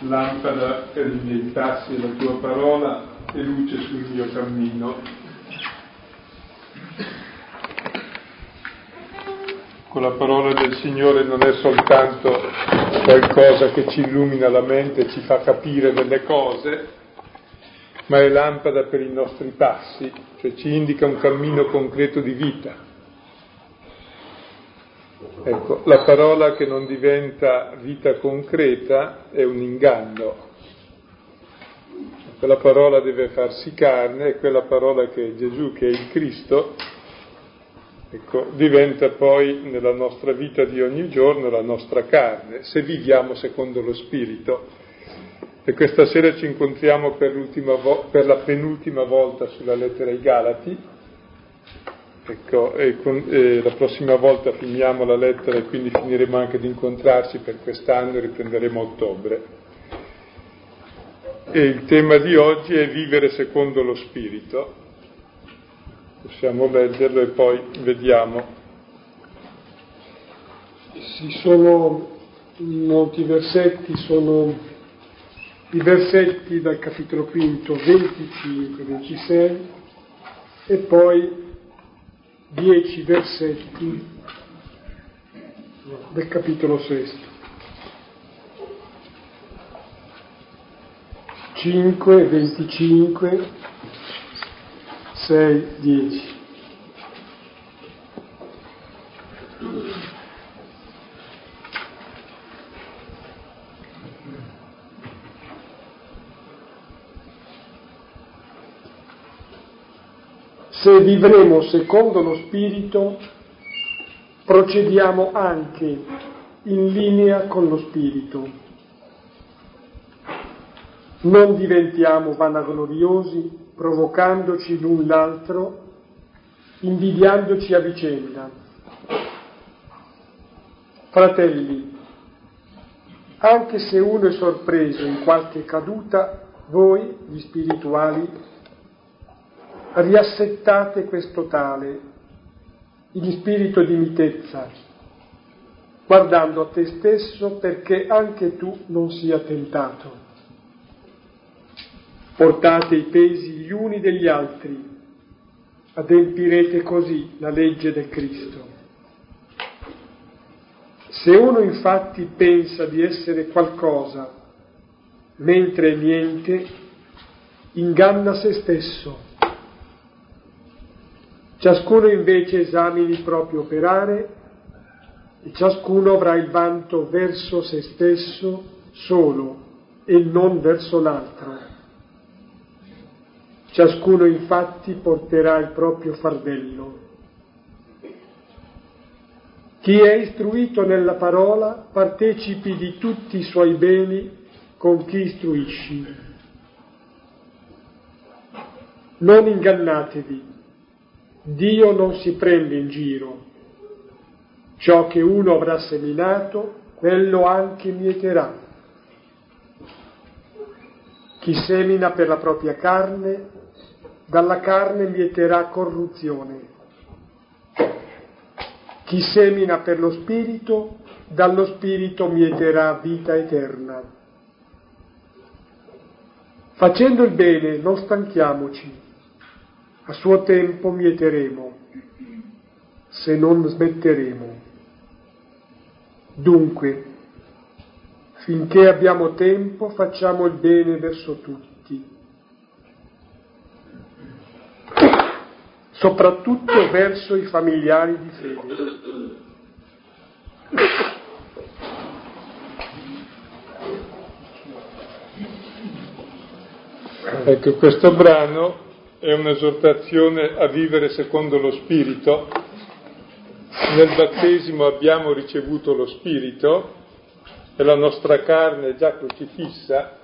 lampada per i miei passi la tua parola e luce sul mio cammino. Con la parola del Signore non è soltanto qualcosa che ci illumina la mente e ci fa capire delle cose, ma è lampada per i nostri passi, cioè ci indica un cammino concreto di vita. Ecco, la parola che non diventa vita concreta è un inganno. Quella parola deve farsi carne e quella parola che è Gesù, che è il Cristo, ecco, diventa poi nella nostra vita di ogni giorno la nostra carne, se viviamo secondo lo Spirito. E questa sera ci incontriamo per, vo- per la penultima volta sulla lettera ai Galati, Ecco, con, e la prossima volta finiamo la lettera e quindi finiremo anche di incontrarci per quest'anno e riprenderemo a ottobre. E il tema di oggi è vivere secondo lo Spirito. Possiamo leggerlo e poi vediamo. Ci sono molti versetti, sono i versetti dal capitolo quinto 25-26 e poi dieci versetti del capitolo sesto. 5, 25, 6, 10. Se vivremo secondo lo Spirito, procediamo anche in linea con lo Spirito. Non diventiamo vanagloriosi, provocandoci l'un l'altro, invidiandoci a vicenda. Fratelli, anche se uno è sorpreso in qualche caduta, voi, gli spirituali, riassettate questo tale in spirito di mitezza, guardando a te stesso perché anche tu non sia tentato. Portate i pesi gli uni degli altri, adempirete così la legge del Cristo. Se uno infatti pensa di essere qualcosa mentre è niente, inganna se stesso Ciascuno invece esamini il proprio operare e ciascuno avrà il vanto verso se stesso solo e non verso l'altro. Ciascuno infatti porterà il proprio fardello. Chi è istruito nella parola partecipi di tutti i suoi beni con chi istruisci. Non ingannatevi Dio non si prende in giro. Ciò che uno avrà seminato, quello anche mieterà. Chi semina per la propria carne, dalla carne mieterà corruzione. Chi semina per lo Spirito, dallo Spirito mieterà vita eterna. Facendo il bene non stanchiamoci a suo tempo mieteremo, se non smetteremo. Dunque, finché abbiamo tempo, facciamo il bene verso tutti, soprattutto verso i familiari di fede. Ecco, questo brano è un'esortazione a vivere secondo lo Spirito. Nel battesimo abbiamo ricevuto lo Spirito e la nostra carne è già crocifissa,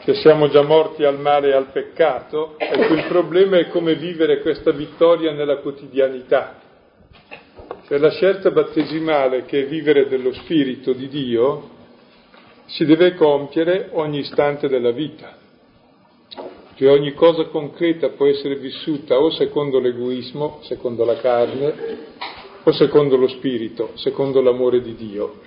che siamo già morti al male e al peccato, ecco il problema è come vivere questa vittoria nella quotidianità. Cioè la scelta battesimale che è vivere dello Spirito di Dio si deve compiere ogni istante della vita che ogni cosa concreta può essere vissuta o secondo l'egoismo, secondo la carne, o secondo lo spirito, secondo l'amore di Dio.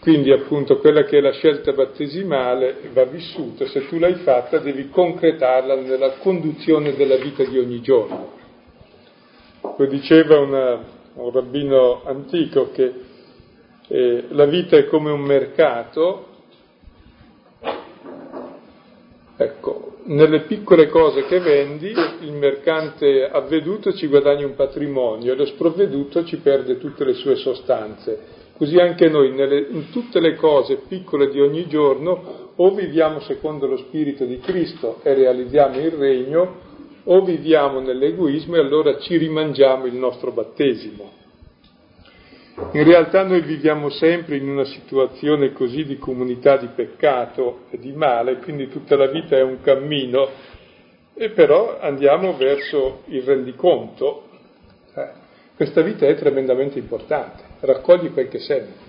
Quindi appunto quella che è la scelta battesimale va vissuta, se tu l'hai fatta devi concretarla nella conduzione della vita di ogni giorno. Lo diceva una, un rabbino antico che eh, la vita è come un mercato, ecco, nelle piccole cose che vendi il mercante avveduto ci guadagna un patrimonio e lo sprovveduto ci perde tutte le sue sostanze. Così anche noi nelle, in tutte le cose piccole di ogni giorno o viviamo secondo lo Spirito di Cristo e realizziamo il regno o viviamo nell'egoismo e allora ci rimangiamo il nostro battesimo. In realtà noi viviamo sempre in una situazione così di comunità di peccato e di male, quindi tutta la vita è un cammino, e però andiamo verso il rendiconto. Eh, questa vita è tremendamente importante raccogli quel che senti.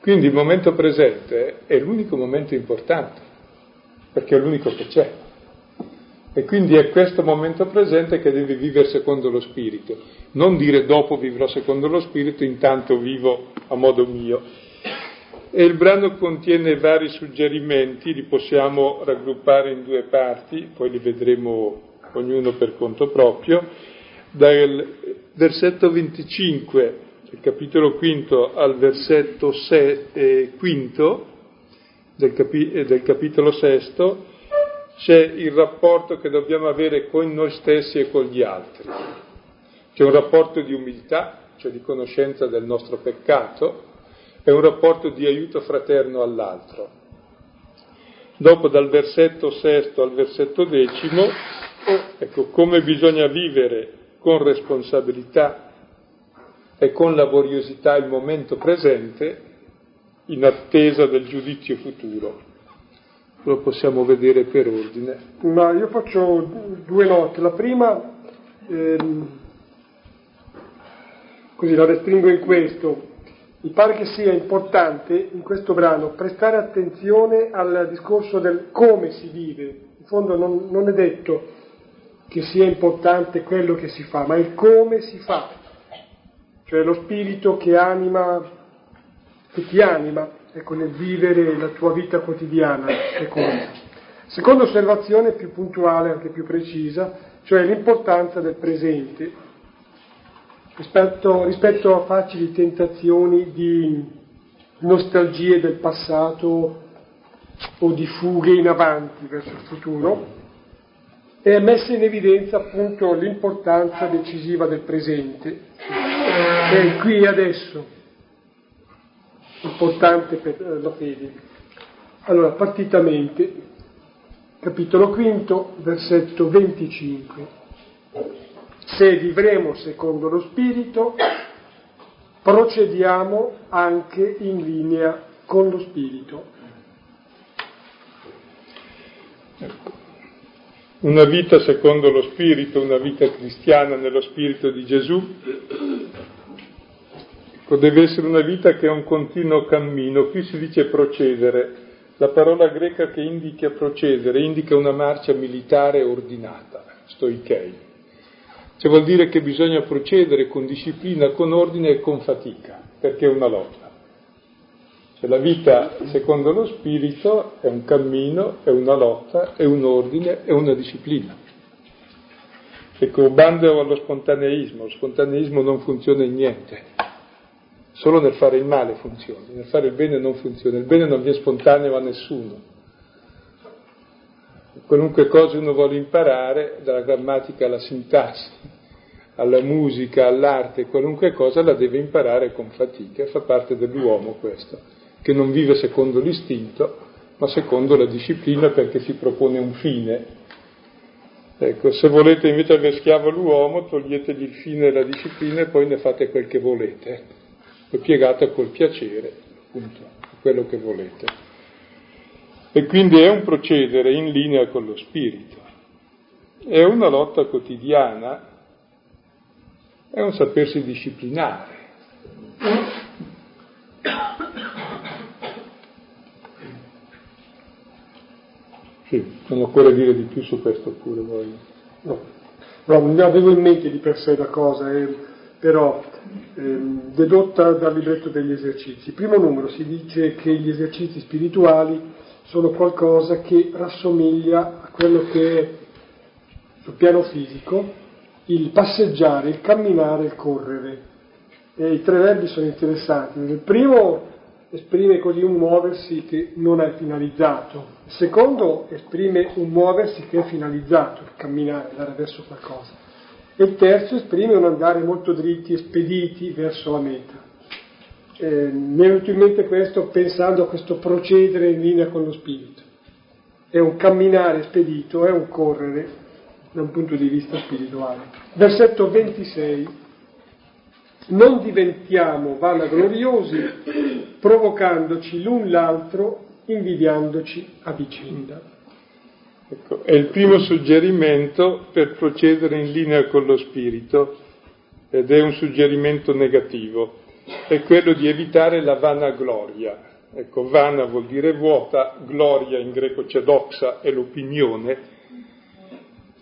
Quindi il momento presente è l'unico momento importante, perché è l'unico che c'è. E quindi è questo momento presente che devi vivere secondo lo Spirito, non dire dopo vivrò secondo lo Spirito, intanto vivo a modo mio. E il brano contiene vari suggerimenti, li possiamo raggruppare in due parti, poi li vedremo ognuno per conto proprio dal versetto 25 del capitolo quinto al versetto se, eh, quinto del, capi, eh, del capitolo sesto c'è il rapporto che dobbiamo avere con noi stessi e con gli altri. C'è un rapporto di umiltà, cioè di conoscenza del nostro peccato, e un rapporto di aiuto fraterno all'altro. Dopo dal versetto sesto al versetto decimo, ecco come bisogna vivere con responsabilità e con laboriosità il momento presente in attesa del giudizio futuro. Lo possiamo vedere per ordine. Ma io faccio due note. La prima, ehm, così la restringo in questo, mi pare che sia importante in questo brano prestare attenzione al discorso del come si vive. In fondo non, non è detto che sia importante quello che si fa, ma il come si fa, cioè lo spirito che anima, che ti anima, ecco, nel vivere la tua vita quotidiana. Ecco. Seconda osservazione più puntuale, anche più precisa, cioè l'importanza del presente rispetto, rispetto a facili tentazioni di nostalgie del passato o di fughe in avanti verso il futuro, è messa in evidenza appunto l'importanza decisiva del presente, che è qui e adesso, importante per eh, la fede. Allora, partitamente, capitolo quinto, versetto 25. Se vivremo secondo lo Spirito, procediamo anche in linea con lo Spirito. Una vita secondo lo Spirito, una vita cristiana nello Spirito di Gesù, ecco, deve essere una vita che è un continuo cammino. Qui si dice procedere. La parola greca che indica procedere indica una marcia militare ordinata, stoichei. Cioè vuol dire che bisogna procedere con disciplina, con ordine e con fatica, perché è una lotta. Cioè la vita secondo lo spirito è un cammino, è una lotta, è un ordine, è una disciplina. Ecco, bando allo spontaneismo, lo spontaneismo non funziona in niente, solo nel fare il male funziona, nel fare il bene non funziona, il bene non viene spontaneo a nessuno. Qualunque cosa uno vuole imparare, dalla grammatica alla sintassi, alla musica, all'arte, qualunque cosa la deve imparare con fatica, fa parte dell'uomo questo che non vive secondo l'istinto, ma secondo la disciplina perché si propone un fine. Ecco, se volete invece aver schiavo l'uomo, toglietegli il fine e la disciplina e poi ne fate quel che volete. Poi piegate col piacere, appunto, quello che volete. E quindi è un procedere in linea con lo spirito. È una lotta quotidiana, è un sapersi disciplinare. Sì, non occorre dire di più su questo pure voi. No, no, avevo in mente di per sé la cosa, è però ehm, dedotta dal libretto degli esercizi. Primo numero si dice che gli esercizi spirituali sono qualcosa che rassomiglia a quello che è sul piano fisico il passeggiare, il camminare, il correre. E I tre verbi sono interessanti. Il primo esprime così un muoversi che non è finalizzato, il secondo esprime un muoversi che è finalizzato, camminare, andare verso qualcosa, e il terzo esprime un andare molto dritti e spediti verso la meta. Eh, mi è venuto in mente questo pensando a questo procedere in linea con lo spirito. È un camminare spedito, è un correre da un punto di vista spirituale. Versetto 26 non diventiamo vanagloriosi provocandoci l'un l'altro, invidiandoci a vicenda. Ecco, è il primo suggerimento per procedere in linea con lo spirito ed è un suggerimento negativo, è quello di evitare la vanagloria. Ecco, vana vuol dire vuota, gloria in greco c'è doxa, è l'opinione.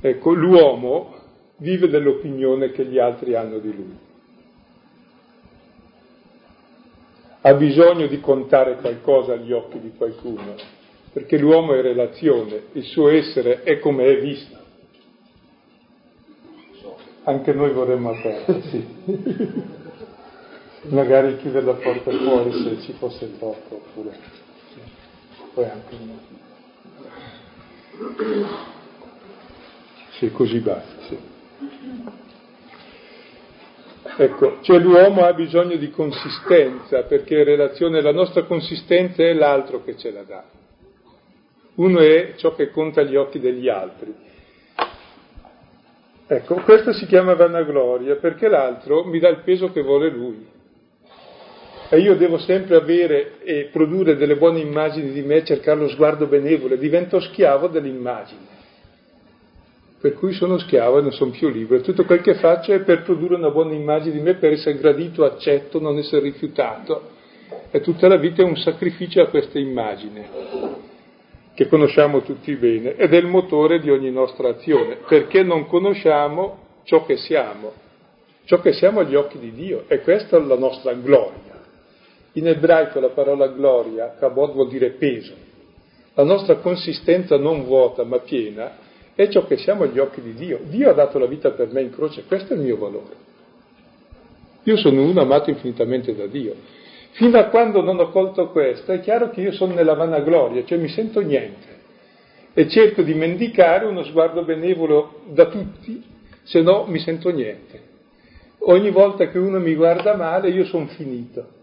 Ecco, l'uomo vive dell'opinione che gli altri hanno di lui. ha bisogno di contare qualcosa agli occhi di qualcuno, perché l'uomo è relazione, il suo essere è come è visto. Anche noi vorremmo aperto, sì. Magari chiudere la porta fuori se ci fosse troppo, oppure poi anche no. Sì, così basta, sì. Ecco, cioè l'uomo ha bisogno di consistenza perché relazione alla nostra consistenza è l'altro che ce la dà. Uno è ciò che conta agli occhi degli altri. Ecco, questo si chiama vanagloria perché l'altro mi dà il peso che vuole lui. E io devo sempre avere e produrre delle buone immagini di me, cercare lo sguardo benevole, divento schiavo dell'immagine per cui sono schiavo e non sono più libero. Tutto quel che faccio è per produrre una buona immagine di me, per essere gradito, accetto, non essere rifiutato. E tutta la vita è un sacrificio a questa immagine, che conosciamo tutti bene, ed è il motore di ogni nostra azione, perché non conosciamo ciò che siamo, ciò che siamo agli occhi di Dio, e questa è la nostra gloria. In ebraico la parola gloria, kabod vuol dire peso. La nostra consistenza non vuota ma piena è ciò che siamo agli occhi di Dio. Dio ha dato la vita per me in croce, questo è il mio valore. Io sono uno amato infinitamente da Dio. Fino a quando non ho colto questo, è chiaro che io sono nella vanagloria, cioè mi sento niente e cerco di mendicare uno sguardo benevolo da tutti, se no mi sento niente. Ogni volta che uno mi guarda male io sono finito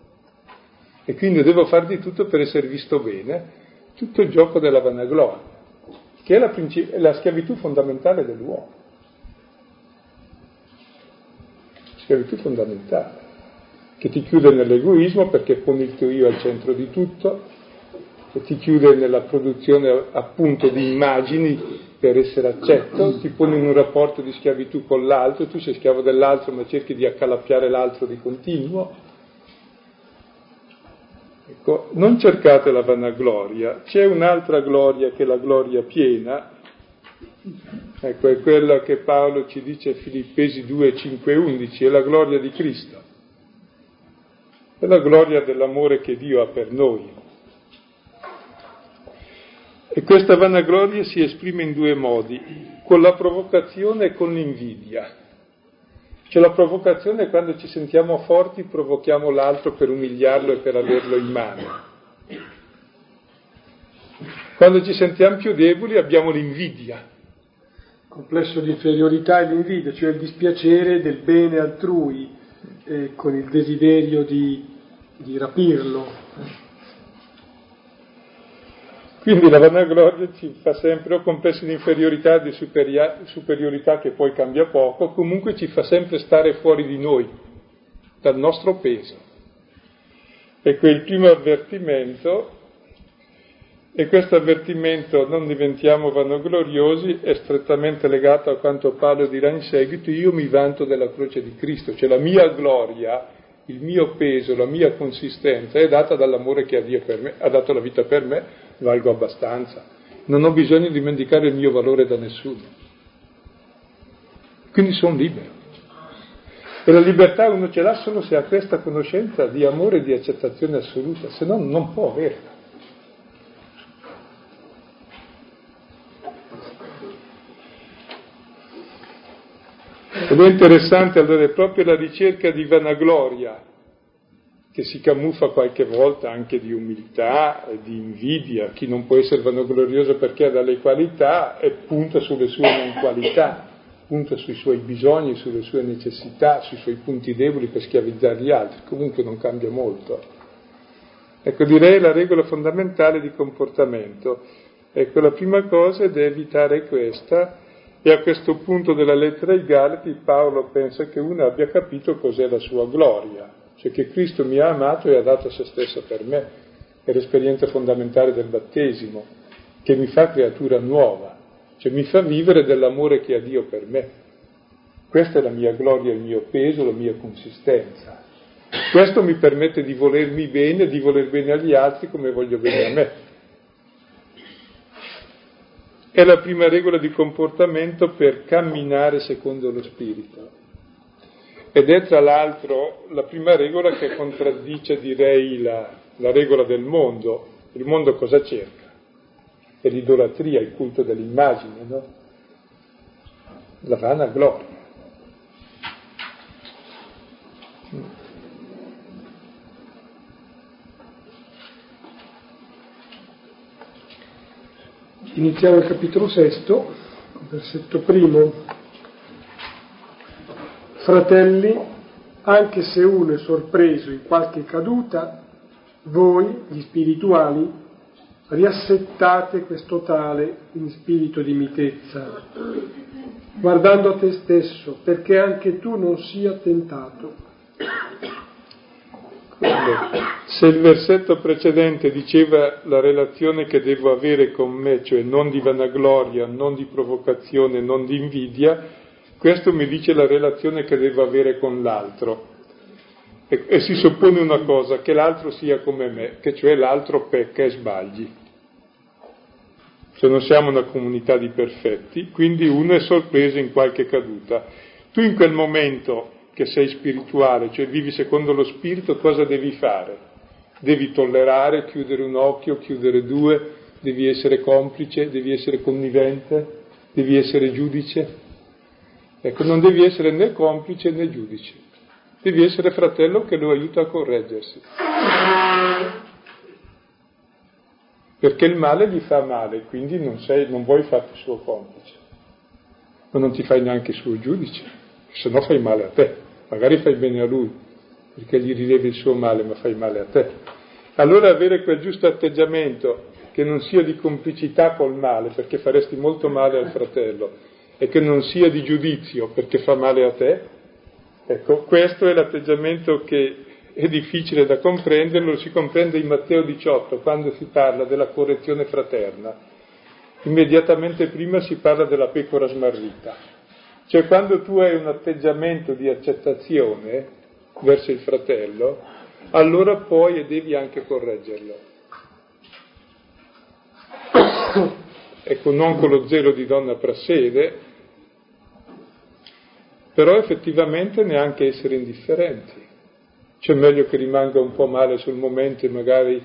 e quindi devo fare di tutto per essere visto bene, tutto il gioco della vanagloria che è la, princip- la schiavitù fondamentale dell'uomo. Schiavitù fondamentale, che ti chiude nell'egoismo perché poni il tuo io al centro di tutto, che ti chiude nella produzione appunto di immagini per essere accetto, ti pone in un rapporto di schiavitù con l'altro, tu sei schiavo dell'altro ma cerchi di accalappiare l'altro di continuo. Ecco, non cercate la vanagloria, c'è un'altra gloria che è la gloria piena, ecco, è quella che Paolo ci dice a Filippesi 2, 5 11, è la gloria di Cristo, è la gloria dell'amore che Dio ha per noi. E questa vanagloria si esprime in due modi, con la provocazione e con l'invidia. Cioè la provocazione è quando ci sentiamo forti, provochiamo l'altro per umiliarlo e per averlo in mano. Quando ci sentiamo più deboli abbiamo l'invidia. Complesso di inferiorità e l'invidia, cioè il dispiacere del bene altrui eh, con il desiderio di, di rapirlo. Quindi la vanagloria ci fa sempre o complessi di inferiorità e di superiorità che poi cambia poco, comunque ci fa sempre stare fuori di noi, dal nostro peso. Ecco il primo avvertimento, e questo avvertimento non diventiamo vanagloriosi, è strettamente legato a quanto Paolo dirà in seguito, io mi vanto della croce di Cristo, cioè la mia gloria il mio peso, la mia consistenza è data dall'amore che ha Dio per me, ha dato la vita per me, valgo abbastanza. Non ho bisogno di mendicare il mio valore da nessuno. Quindi sono libero. E la libertà uno ce l'ha solo se ha questa conoscenza di amore e di accettazione assoluta, se no non può averla. Ed è interessante allora è proprio la ricerca di vanagloria che si camuffa qualche volta anche di umiltà, di invidia, chi non può essere vanaglorioso perché ha delle qualità e punta sulle sue non qualità, punta sui suoi bisogni, sulle sue necessità, sui suoi punti deboli per schiavizzare gli altri, comunque non cambia molto. Ecco, direi la regola fondamentale di comportamento. Ecco, la prima cosa è da evitare questa, e a questo punto della lettera ai Galati Paolo pensa che uno abbia capito cos'è la sua gloria, cioè che Cristo mi ha amato e ha dato se stesso per me. È l'esperienza fondamentale del battesimo, che mi fa creatura nuova, cioè mi fa vivere dell'amore che ha Dio per me. Questa è la mia gloria, il mio peso, la mia consistenza. Questo mi permette di volermi bene, di voler bene agli altri come voglio bene a me. È la prima regola di comportamento per camminare secondo lo Spirito. Ed è tra l'altro la prima regola che contraddice, direi, la, la regola del mondo. Il mondo cosa cerca? È l'idolatria, il culto dell'immagine, no? La vana gloria. Iniziamo il capitolo sesto, versetto primo. Fratelli, anche se uno è sorpreso in qualche caduta, voi, gli spirituali, riassettate questo tale in spirito di mitezza, guardando a te stesso, perché anche tu non sia tentato. Se il versetto precedente diceva la relazione che devo avere con me, cioè non di vanagloria, non di provocazione, non di invidia, questo mi dice la relazione che devo avere con l'altro. E, e si suppone una cosa, che l'altro sia come me, che cioè l'altro pecca e sbagli. Se non siamo una comunità di perfetti, quindi uno è sorpreso in qualche caduta. Tu in quel momento che sei spirituale, cioè vivi secondo lo spirito, cosa devi fare? Devi tollerare, chiudere un occhio, chiudere due, devi essere complice, devi essere connivente, devi essere giudice. Ecco, non devi essere né complice né giudice, devi essere fratello che lo aiuta a correggersi. Perché il male gli fa male, quindi non, sei, non vuoi farti suo complice, ma non ti fai neanche suo giudice, se no fai male a te magari fai bene a lui, perché gli rilevi il suo male, ma fai male a te. Allora avere quel giusto atteggiamento che non sia di complicità col male, perché faresti molto male al fratello, e che non sia di giudizio, perché fa male a te, ecco, questo è l'atteggiamento che è difficile da comprendere, lo si comprende in Matteo 18, quando si parla della correzione fraterna. Immediatamente prima si parla della pecora smarrita cioè quando tu hai un atteggiamento di accettazione verso il fratello, allora puoi e devi anche correggerlo. ecco, non con lo zelo di donna prassede, però effettivamente neanche essere indifferenti. C'è meglio che rimanga un po' male sul momento e magari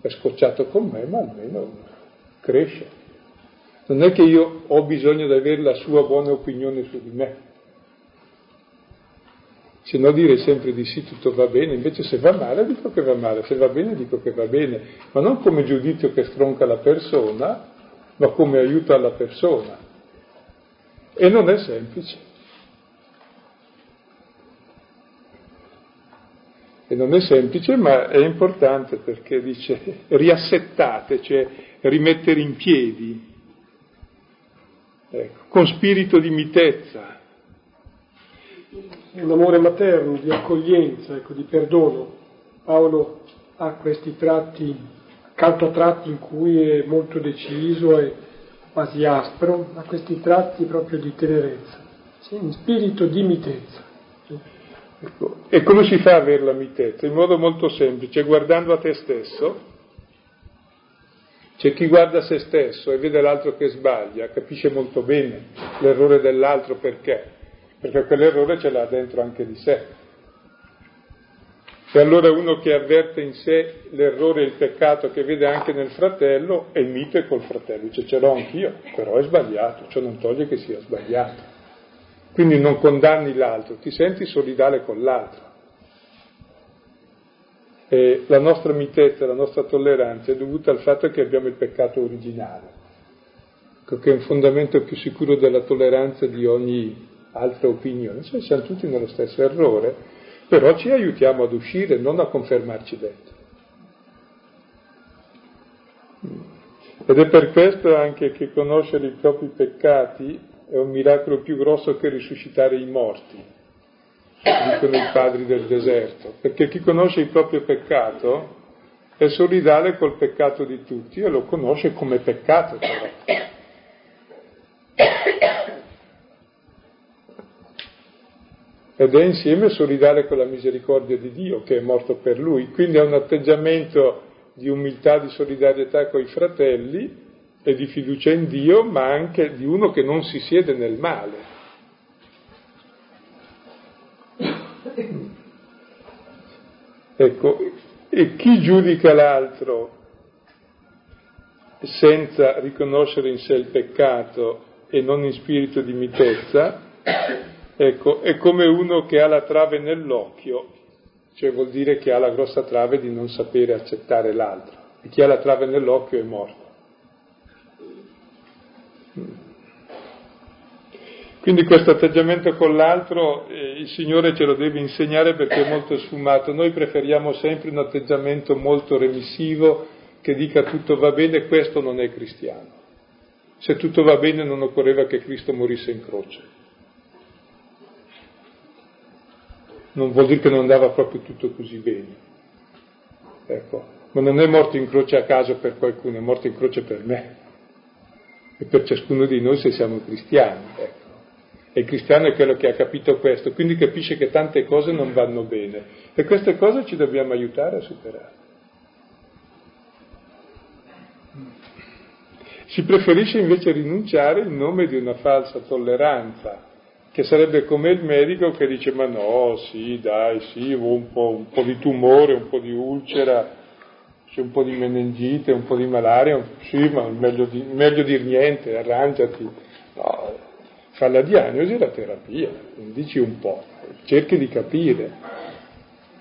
è scocciato con me, ma almeno cresce. Non è che io ho bisogno di avere la sua buona opinione su di me. Se no dire sempre di sì tutto va bene, invece se va male dico che va male, se va bene dico che va bene, ma non come giudizio che stronca la persona, ma come aiuto alla persona. E non è semplice. E non è semplice, ma è importante perché dice riassettate, cioè rimettere in piedi ecco, con spirito di mitezza. Un amore materno, di accoglienza, ecco, di perdono. Paolo ha questi tratti, accanto a tratti in cui è molto deciso e quasi aspro, ha questi tratti proprio di tenerezza, sì, in spirito di mitezza. Ecco. E come si fa ad avere la mitezza? In modo molto semplice, guardando a te stesso c'è chi guarda se stesso e vede l'altro che sbaglia, capisce molto bene l'errore dell'altro perché? perché quell'errore ce l'ha dentro anche di sé. E allora uno che avverte in sé l'errore e il peccato che vede anche nel fratello è mite col fratello, dice ce l'ho anch'io, però è sbagliato, ciò non toglie che sia sbagliato. Quindi non condanni l'altro, ti senti solidale con l'altro. E la nostra mitezza, la nostra tolleranza è dovuta al fatto che abbiamo il peccato originale, che è un fondamento più sicuro della tolleranza di ogni altra opinione. Cioè siamo tutti nello stesso errore, però ci aiutiamo ad uscire, non a confermarci dentro. Ed è per questo anche che conoscere i propri peccati è un miracolo più grosso che risuscitare i morti, dicono i padri del deserto, perché chi conosce il proprio peccato è solidale col peccato di tutti e lo conosce come peccato però. Ed è insieme solidale con la misericordia di Dio che è morto per lui, quindi ha un atteggiamento di umiltà, di solidarietà con i fratelli e di fiducia in Dio, ma anche di uno che non si siede nel male. Ecco, e chi giudica l'altro senza riconoscere in sé il peccato e non in spirito di mitezza, ecco, è come uno che ha la trave nell'occhio, cioè vuol dire che ha la grossa trave di non sapere accettare l'altro. E chi ha la trave nell'occhio è morto. Quindi questo atteggiamento con l'altro eh, il Signore ce lo deve insegnare perché è molto sfumato. Noi preferiamo sempre un atteggiamento molto remissivo che dica tutto va bene, questo non è cristiano. Se tutto va bene non occorreva che Cristo morisse in croce. Non vuol dire che non andava proprio tutto così bene. Ecco, ma non è morto in croce a caso per qualcuno, è morto in croce per me e per ciascuno di noi se siamo cristiani. Ecco. E il cristiano è quello che ha capito questo, quindi capisce che tante cose non vanno bene e queste cose ci dobbiamo aiutare a superare. Si preferisce invece rinunciare in nome di una falsa tolleranza, che sarebbe come il medico che dice ma no, sì, dai, sì, ho un po', un po di tumore, un po' di ulcera, c'è un po' di meningite, un po' di malaria, sì, ma meglio, di, meglio dir niente, arrangiati. No, fa la diagnosi e la terapia, dici un po', cerchi di capire.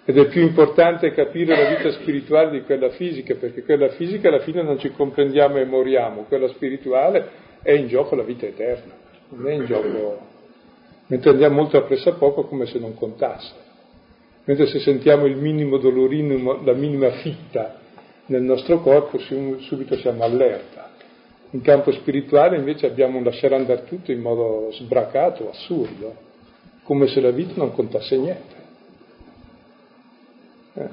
Ed è più importante capire la vita spirituale di quella fisica, perché quella fisica alla fine non ci comprendiamo e moriamo, quella spirituale è in gioco la vita eterna, non è in gioco, mentre andiamo molto a pressappoco come se non contasse. Mentre se sentiamo il minimo dolorino, la minima fitta nel nostro corpo subito siamo allerta. In campo spirituale invece abbiamo un lasciare andare tutto in modo sbracato, assurdo, come se la vita non contasse niente. Eh.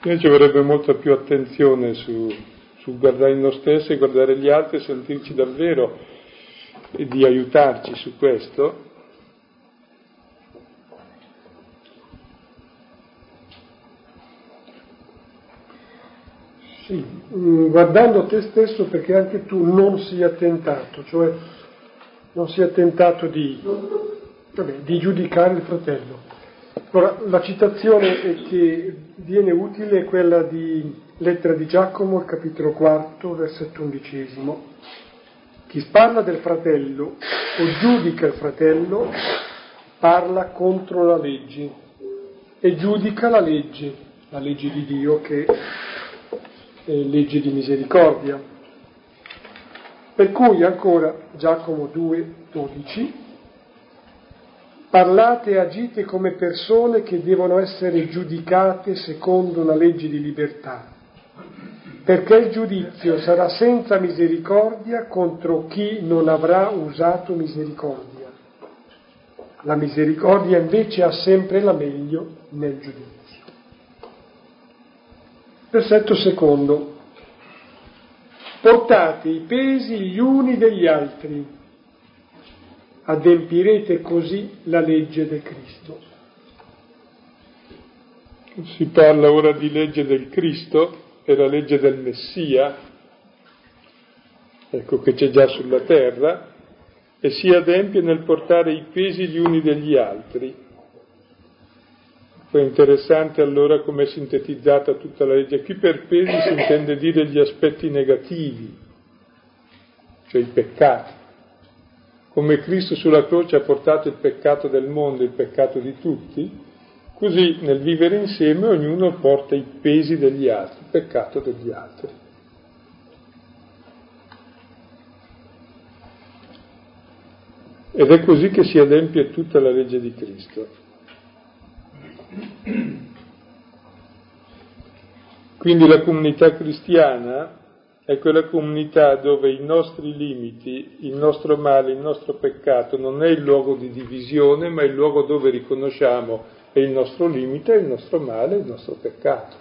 Quindi ci vorrebbe molta più attenzione su, su guardare noi stessi, guardare gli altri sentirci davvero e di aiutarci su questo Sì, mm, guardando te stesso perché anche tu non sia tentato, cioè non sia tentato di, vabbè, di giudicare il fratello. Ora, la citazione che viene utile è quella di lettera di Giacomo, capitolo 4, versetto undicesimo. Chi parla del fratello o giudica il fratello parla contro la legge e giudica la legge, la legge di Dio che eh, legge di misericordia. Per cui ancora Giacomo 2, 12, parlate e agite come persone che devono essere giudicate secondo una legge di libertà, perché il giudizio sarà senza misericordia contro chi non avrà usato misericordia. La misericordia invece ha sempre la meglio nel giudizio. Versetto secondo. Portate i pesi gli uni degli altri, adempirete così la legge del Cristo. Si parla ora di legge del Cristo, è la legge del Messia, ecco che c'è già sulla terra, e si adempie nel portare i pesi gli uni degli altri. È interessante allora come è sintetizzata tutta la legge. Qui per pesi si intende dire gli aspetti negativi, cioè i peccati. Come Cristo sulla croce ha portato il peccato del mondo, il peccato di tutti, così nel vivere insieme ognuno porta i pesi degli altri, il peccato degli altri. Ed è così che si adempie tutta la legge di Cristo. Quindi la comunità cristiana è quella comunità dove i nostri limiti, il nostro male, il nostro peccato non è il luogo di divisione, ma il luogo dove riconosciamo il nostro limite, il nostro male, il nostro peccato.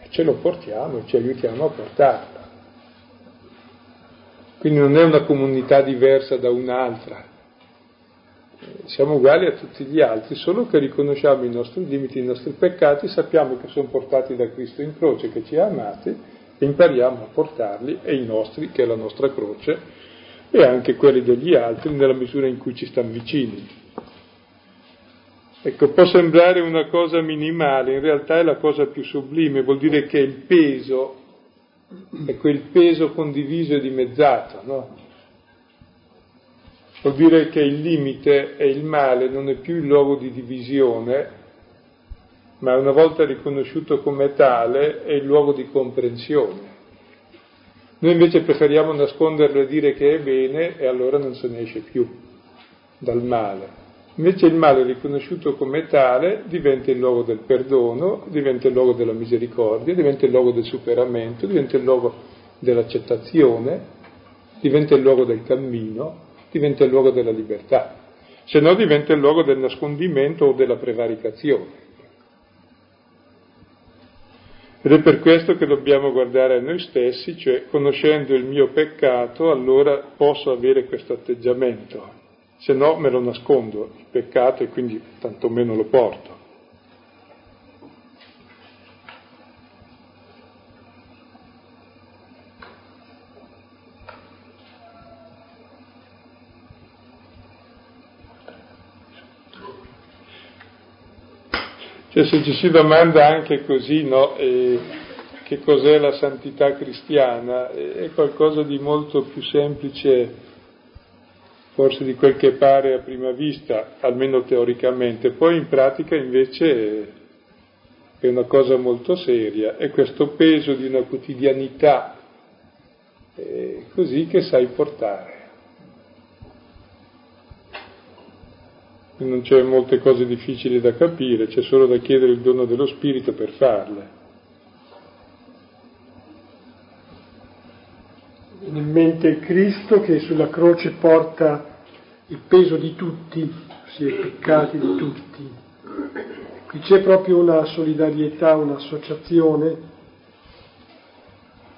E ce lo portiamo e ci aiutiamo a portarlo. Quindi non è una comunità diversa da un'altra, siamo uguali a tutti gli altri, solo che riconosciamo i nostri limiti, i nostri peccati, sappiamo che sono portati da Cristo in croce che ci ha amati e impariamo a portarli, e i nostri, che è la nostra croce, e anche quelli degli altri nella misura in cui ci stanno vicini. Ecco, può sembrare una cosa minimale, in realtà è la cosa più sublime, vuol dire che il peso è quel peso condiviso e dimezzato, no? Vuol dire che il limite e il male non è più il luogo di divisione, ma una volta riconosciuto come tale è il luogo di comprensione. Noi invece preferiamo nasconderlo e dire che è bene e allora non se ne esce più dal male. Invece il male riconosciuto come tale diventa il luogo del perdono, diventa il luogo della misericordia, diventa il luogo del superamento, diventa il luogo dell'accettazione, diventa il luogo del cammino, diventa il luogo della libertà. Se no diventa il luogo del nascondimento o della prevaricazione. Ed è per questo che dobbiamo guardare a noi stessi, cioè conoscendo il mio peccato, allora posso avere questo atteggiamento se no me lo nascondo il peccato e quindi tantomeno lo porto. Cioè se ci si domanda anche così, no, eh, che cos'è la santità cristiana, è qualcosa di molto più semplice forse di quel che pare a prima vista, almeno teoricamente, poi in pratica invece è una cosa molto seria, è questo peso di una quotidianità eh, così che sai portare. Non c'è molte cose difficili da capire, c'è solo da chiedere il dono dello Spirito per farle. in mente Cristo che sulla croce porta il peso di tutti, ossia i peccati di tutti. Qui c'è proprio una solidarietà, un'associazione,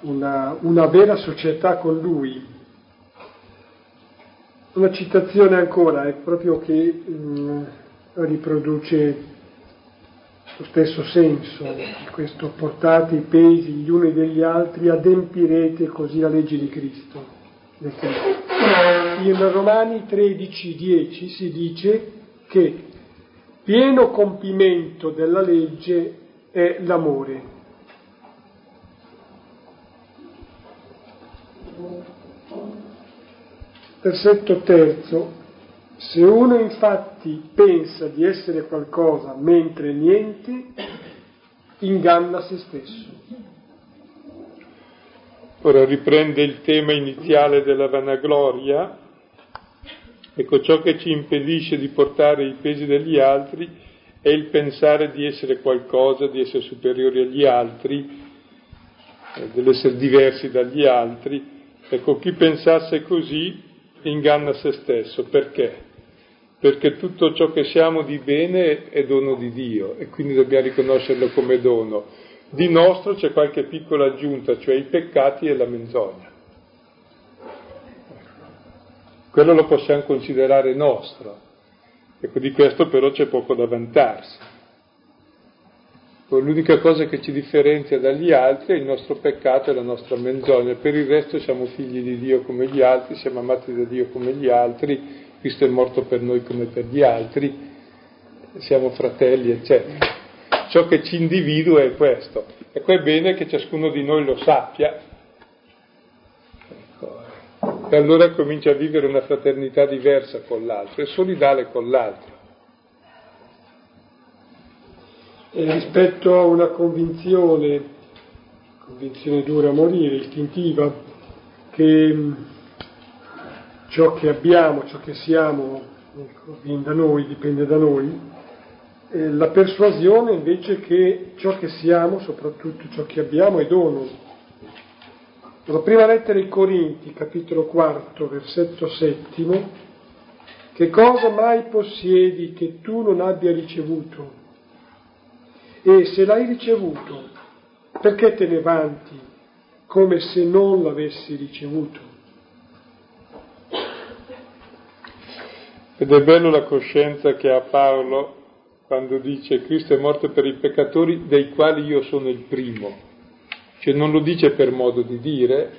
una, una vera società con Lui. Una citazione ancora, è proprio che mh, mm, riproduce lo stesso senso, questo portate i pesi gli uni degli altri, adempirete così la legge di Cristo. In Romani 13:10 si dice che pieno compimento della legge è l'amore. Versetto terzo, se uno infatti pensa di essere qualcosa mentre niente, inganna se stesso. Ora riprende il tema iniziale della vanagloria. Ecco, ciò che ci impedisce di portare i pesi degli altri è il pensare di essere qualcosa, di essere superiori agli altri, eh, dell'essere diversi dagli altri. Ecco, chi pensasse così inganna se stesso. Perché? perché tutto ciò che siamo di bene è dono di Dio e quindi dobbiamo riconoscerlo come dono. Di nostro c'è qualche piccola aggiunta, cioè i peccati e la menzogna. Quello lo possiamo considerare nostro, ecco di questo però c'è poco da vantarsi. L'unica cosa che ci differenzia dagli altri è il nostro peccato e la nostra menzogna, per il resto siamo figli di Dio come gli altri, siamo amati da Dio come gli altri, Cristo è morto per noi come per gli altri, siamo fratelli, eccetera. Ciò che ci individua è questo. E poi è bene che ciascuno di noi lo sappia. Ecco. E allora comincia a vivere una fraternità diversa con l'altro e solidale con l'altro. E rispetto a una convinzione, convinzione dura a morire, istintiva, che mm, ciò che abbiamo, ciò che siamo, ecco, viene da noi, dipende da noi, eh, la persuasione invece che ciò che siamo, soprattutto ciò che abbiamo, è dono. La prima lettera ai Corinti, capitolo 4, versetto settimo, che cosa mai possiedi che tu non abbia ricevuto? E se l'hai ricevuto, perché te ne vanti come se non l'avessi ricevuto? Ed è bello la coscienza che ha Paolo quando dice Cristo è morto per i peccatori dei quali io sono il primo. Cioè non lo dice per modo di dire,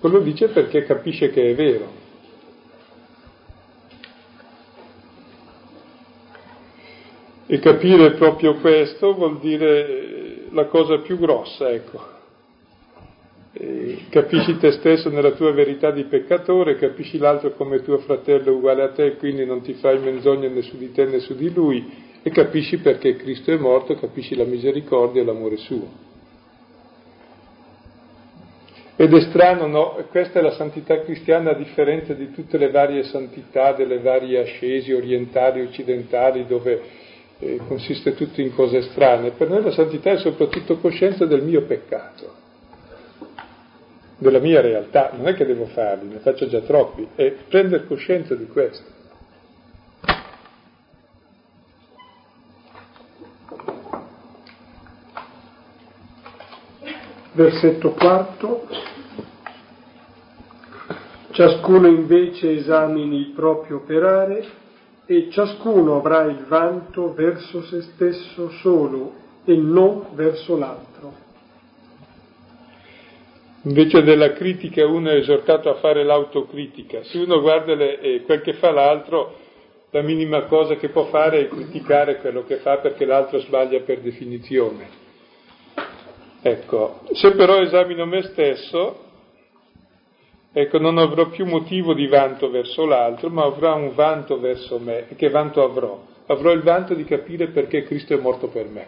lo dice perché capisce che è vero. E capire proprio questo vuol dire la cosa più grossa, ecco. E capisci te stesso nella tua verità di peccatore, capisci l'altro come tuo fratello uguale a te, quindi non ti fai menzogna né su di te né su di lui, e capisci perché Cristo è morto, capisci la misericordia e l'amore suo. Ed è strano, no? Questa è la santità cristiana a differenza di tutte le varie santità delle varie ascesi orientali, occidentali, dove eh, consiste tutto in cose strane. Per noi la santità è soprattutto coscienza del mio peccato, della mia realtà. Non è che devo farli, ne faccio già troppi, è prendere coscienza di questo. Versetto quarto. Ciascuno invece esamini il proprio operare e ciascuno avrà il vanto verso se stesso solo e non verso l'altro. Invece della critica uno è esortato a fare l'autocritica. Se uno guarda le, eh, quel che fa l'altro, la minima cosa che può fare è criticare quello che fa perché l'altro sbaglia per definizione. Ecco, se però esamino me stesso, Ecco, non avrò più motivo di vanto verso l'altro, ma avrò un vanto verso me. E che vanto avrò? Avrò il vanto di capire perché Cristo è morto per me.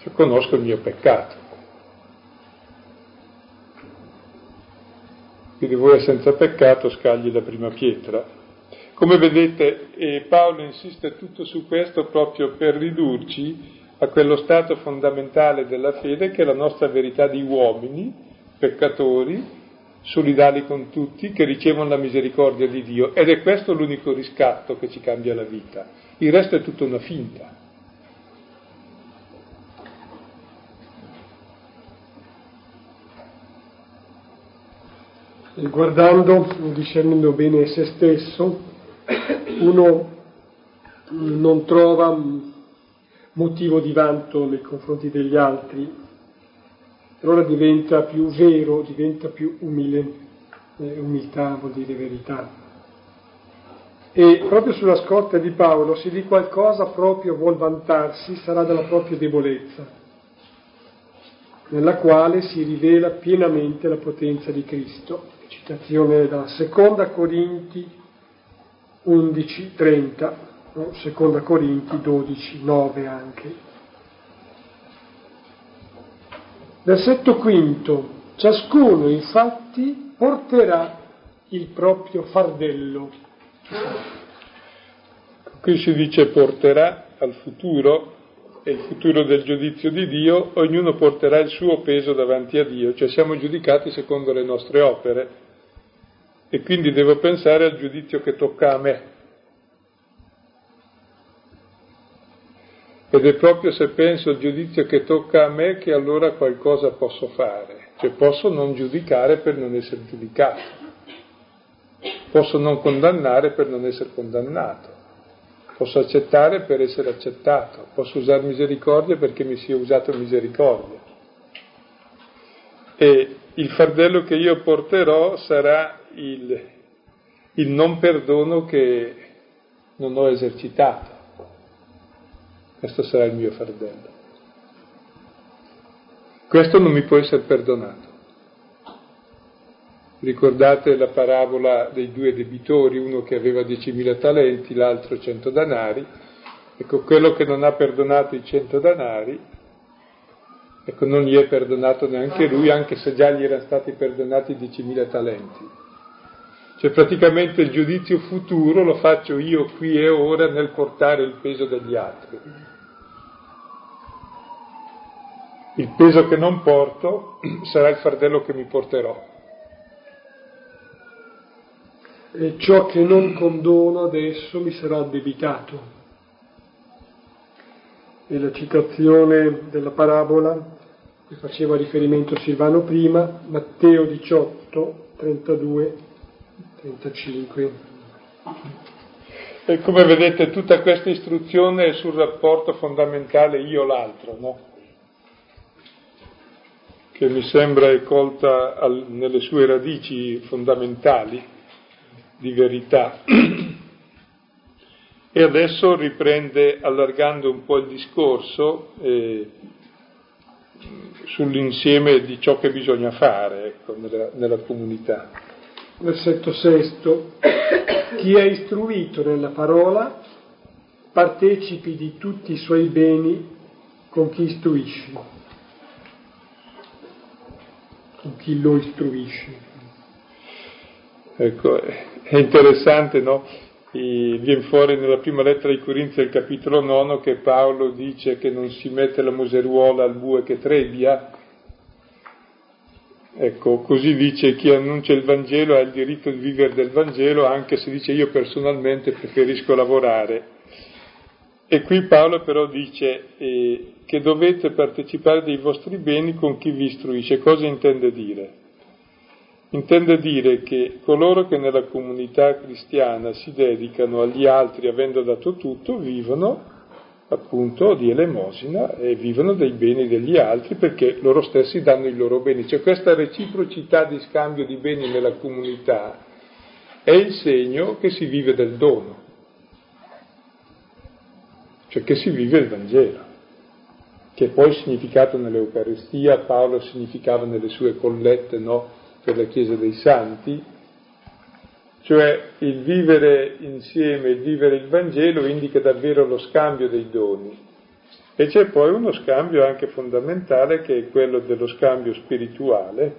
Cioè, conosco il mio peccato. Quindi voi senza peccato scagli la prima pietra. Come vedete, eh, Paolo insiste tutto su questo proprio per ridurci a quello stato fondamentale della fede che è la nostra verità di uomini, peccatori, solidali con tutti, che ricevono la misericordia di Dio. Ed è questo l'unico riscatto che ci cambia la vita. Il resto è tutta una finta. E guardando, discernendo bene se stesso, uno non trova motivo di vanto nei confronti degli altri, allora diventa più vero, diventa più umile, eh, umiltà vuol dire verità. E proprio sulla scorta di Paolo, se di qualcosa proprio vuol vantarsi, sarà della propria debolezza, nella quale si rivela pienamente la potenza di Cristo. Citazione da Seconda Corinti 11, 30 seconda Corinti 12, 9 anche. Versetto quinto, ciascuno infatti porterà il proprio fardello. Qui si dice porterà al futuro, è il futuro del giudizio di Dio, ognuno porterà il suo peso davanti a Dio, cioè siamo giudicati secondo le nostre opere e quindi devo pensare al giudizio che tocca a me, Ed è proprio se penso al giudizio che tocca a me che allora qualcosa posso fare, cioè posso non giudicare per non essere giudicato, posso non condannare per non essere condannato. Posso accettare per essere accettato, posso usare misericordia perché mi sia usato misericordia. E il fardello che io porterò sarà il, il non perdono che non ho esercitato. Questo sarà il mio fardello. Questo non mi può essere perdonato. Ricordate la parabola dei due debitori, uno che aveva 10.000 talenti, l'altro 100 danari. Ecco, quello che non ha perdonato i 100 danari, ecco, non gli è perdonato neanche lui, anche se già gli erano stati perdonati 10.000 talenti. Cioè praticamente il giudizio futuro lo faccio io qui e ora nel portare il peso degli altri. Il peso che non porto sarà il fardello che mi porterò e ciò che non condono adesso mi sarà addebitato. E la citazione della parabola che faceva riferimento Silvano prima, Matteo 18, 32, 35. E come vedete tutta questa istruzione è sul rapporto fondamentale io-l'altro, no? Che mi sembra è colta al, nelle sue radici fondamentali di verità. E adesso riprende allargando un po' il discorso eh, sull'insieme di ciò che bisogna fare ecco, nella, nella comunità. Versetto sesto. Chi è istruito nella parola partecipi di tutti i suoi beni con chi istruisce, con chi lo istruisce. Ecco, è interessante, no? E viene fuori nella prima lettera ai Corinzi del capitolo 9 che Paolo dice che non si mette la museruola al bue che trebbia. Ecco, così dice chi annuncia il Vangelo ha il diritto di vivere del Vangelo, anche se dice io personalmente preferisco lavorare. E qui Paolo però dice eh, che dovete partecipare dei vostri beni con chi vi istruisce. Cosa intende dire? Intende dire che coloro che nella comunità cristiana si dedicano agli altri avendo dato tutto vivono appunto di elemosina e vivono dei beni degli altri perché loro stessi danno i loro beni. Cioè questa reciprocità di scambio di beni nella comunità è il segno che si vive del dono, cioè che si vive il Vangelo, che poi significato nell'Eucaristia, Paolo significava nelle sue collette, no? per la Chiesa dei Santi, cioè il vivere insieme, il vivere il Vangelo indica davvero lo scambio dei doni. E c'è poi uno scambio anche fondamentale che è quello dello scambio spirituale.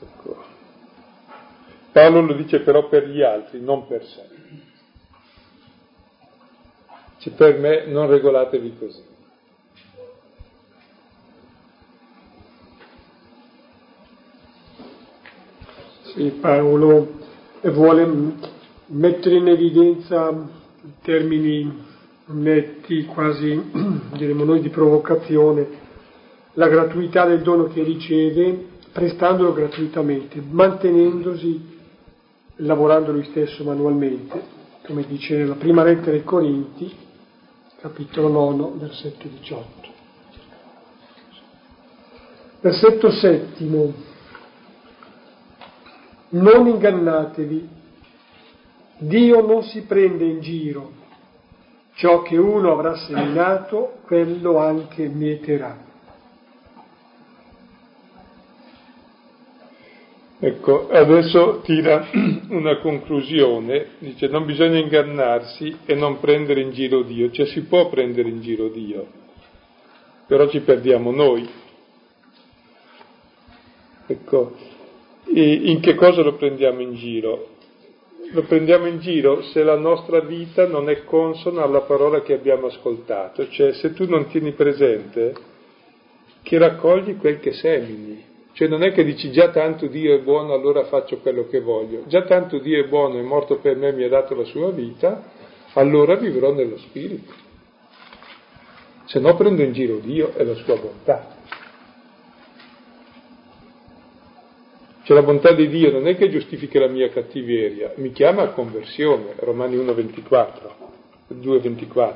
Ecco. Paolo lo dice però per gli altri, non per sé. Cioè, per me non regolatevi così. Sì, Paolo vuole mettere in evidenza in termini netti, quasi diremmo noi di provocazione, la gratuità del dono che riceve, prestandolo gratuitamente, mantenendosi, lavorando lui stesso manualmente, come dice nella prima lettera ai Corinti, capitolo 9, versetto 18. Versetto settimo non ingannatevi, Dio non si prende in giro, ciò che uno avrà seminato, quello anche mieterà. Ecco, adesso tira una conclusione, dice non bisogna ingannarsi e non prendere in giro Dio, cioè si può prendere in giro Dio, però ci perdiamo noi. Ecco, e in che cosa lo prendiamo in giro? Lo prendiamo in giro se la nostra vita non è consona alla parola che abbiamo ascoltato, cioè se tu non tieni presente che raccogli quel che semini. Cioè non è che dici già tanto Dio è buono, allora faccio quello che voglio. Già tanto Dio è buono, è morto per me, mi ha dato la sua vita, allora vivrò nello Spirito. Se no prendo in giro Dio e la sua bontà. Cioè la bontà di Dio non è che giustifichi la mia cattiveria, mi chiama a conversione, Romani 1,24, 2,24.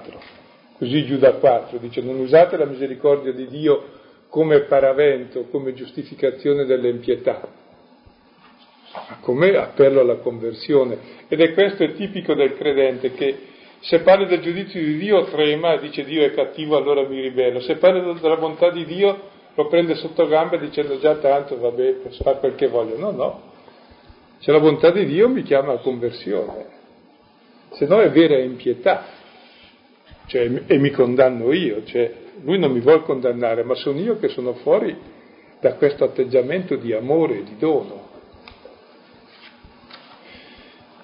Così Giuda 4 dice non usate la misericordia di Dio come paravento, come giustificazione delle impietà, ma come appello alla conversione. Ed è questo è tipico del credente che se parla del giudizio di Dio trema e dice Dio è cattivo allora mi ribello, se parla della bontà di Dio lo prende sotto gamba dicendo già tanto vabbè posso fare quel che voglio, no no, se la bontà di Dio mi chiama a conversione, se no è vera impietà, cioè, e mi condanno io, cioè, lui non mi vuole condannare, ma sono io che sono fuori da questo atteggiamento di amore di dono.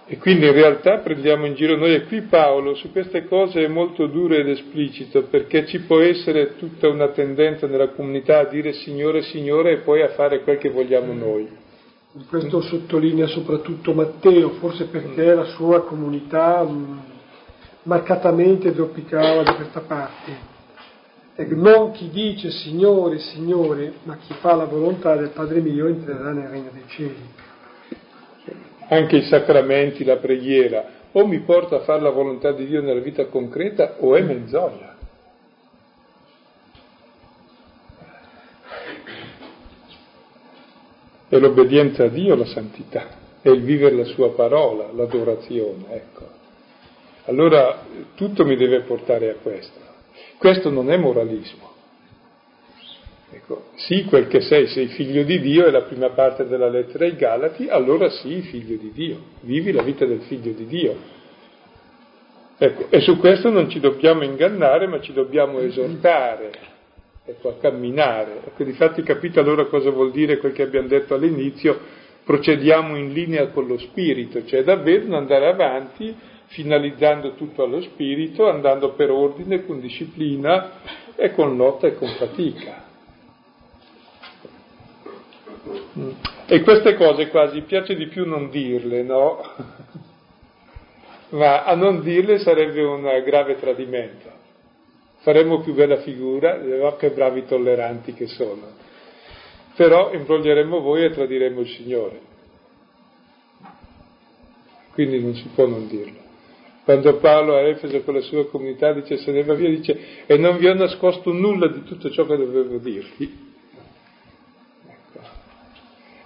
E quindi in realtà prendiamo in giro noi, e qui Paolo su queste cose è molto duro ed esplicito, perché ci può essere tutta una tendenza nella comunità a dire Signore, Signore e poi a fare quel che vogliamo noi. Questo sottolinea soprattutto Matteo, forse perché la sua comunità mm, marcatamente zoppicava da questa parte. E non chi dice Signore, Signore, ma chi fa la volontà del Padre mio entrerà nel regno dei cieli anche i sacramenti, la preghiera, o mi porta a fare la volontà di Dio nella vita concreta o è menzogna. È l'obbedienza a Dio la santità, è il vivere la sua parola, l'adorazione, ecco. Allora tutto mi deve portare a questo. Questo non è moralismo. Ecco, sì, quel che sei, sei figlio di Dio, è la prima parte della lettera ai Galati, allora sì, figlio di Dio, vivi la vita del figlio di Dio. Ecco, e su questo non ci dobbiamo ingannare, ma ci dobbiamo esortare, ecco, a camminare. Ecco, difatti capite allora cosa vuol dire quel che abbiamo detto all'inizio, procediamo in linea con lo spirito, cioè davvero andare avanti finalizzando tutto allo spirito, andando per ordine, con disciplina e con lotta e con fatica. E queste cose quasi piace di più non dirle, no? Ma a non dirle sarebbe un grave tradimento. Faremmo più bella figura, oh, che bravi tolleranti che sono. Però imbroglieremmo voi e tradiremmo il Signore. Quindi non si può non dirlo. Quando Paolo a Efeso con la sua comunità dice se ne va via, dice e non vi ho nascosto nulla di tutto ciò che dovevo dirvi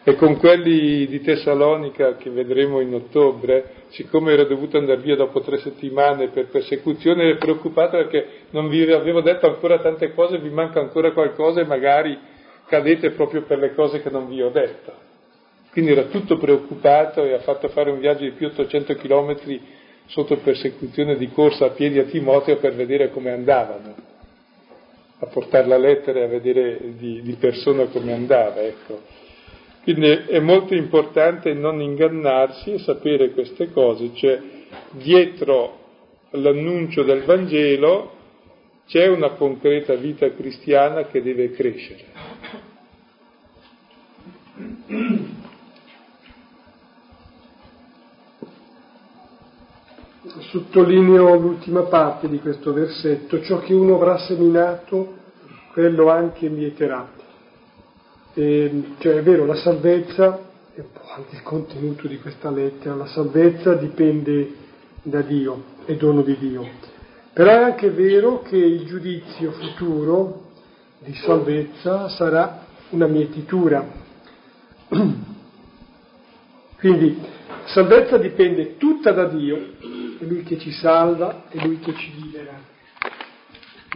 e con quelli di Tessalonica che vedremo in ottobre, siccome era dovuto andare via dopo tre settimane per persecuzione, ero preoccupato perché non vi avevo detto ancora tante cose, vi manca ancora qualcosa e magari cadete proprio per le cose che non vi ho detto. Quindi era tutto preoccupato e ha fatto fare un viaggio di più 800 chilometri sotto persecuzione di corsa a piedi a Timoteo per vedere come andavano, a portare la lettera e a vedere di, di persona come andava, ecco. Quindi è molto importante non ingannarsi e sapere queste cose, cioè dietro l'annuncio del Vangelo c'è una concreta vita cristiana che deve crescere. Sottolineo l'ultima parte di questo versetto, ciò che uno avrà seminato, quello anche mieterà. E, cioè è vero, la salvezza, è un anche il contenuto di questa lettera, la salvezza dipende da Dio, è dono di Dio. Però è anche vero che il giudizio futuro di salvezza sarà una mietitura. Quindi salvezza dipende tutta da Dio, è Lui che ci salva, è Lui che ci libera.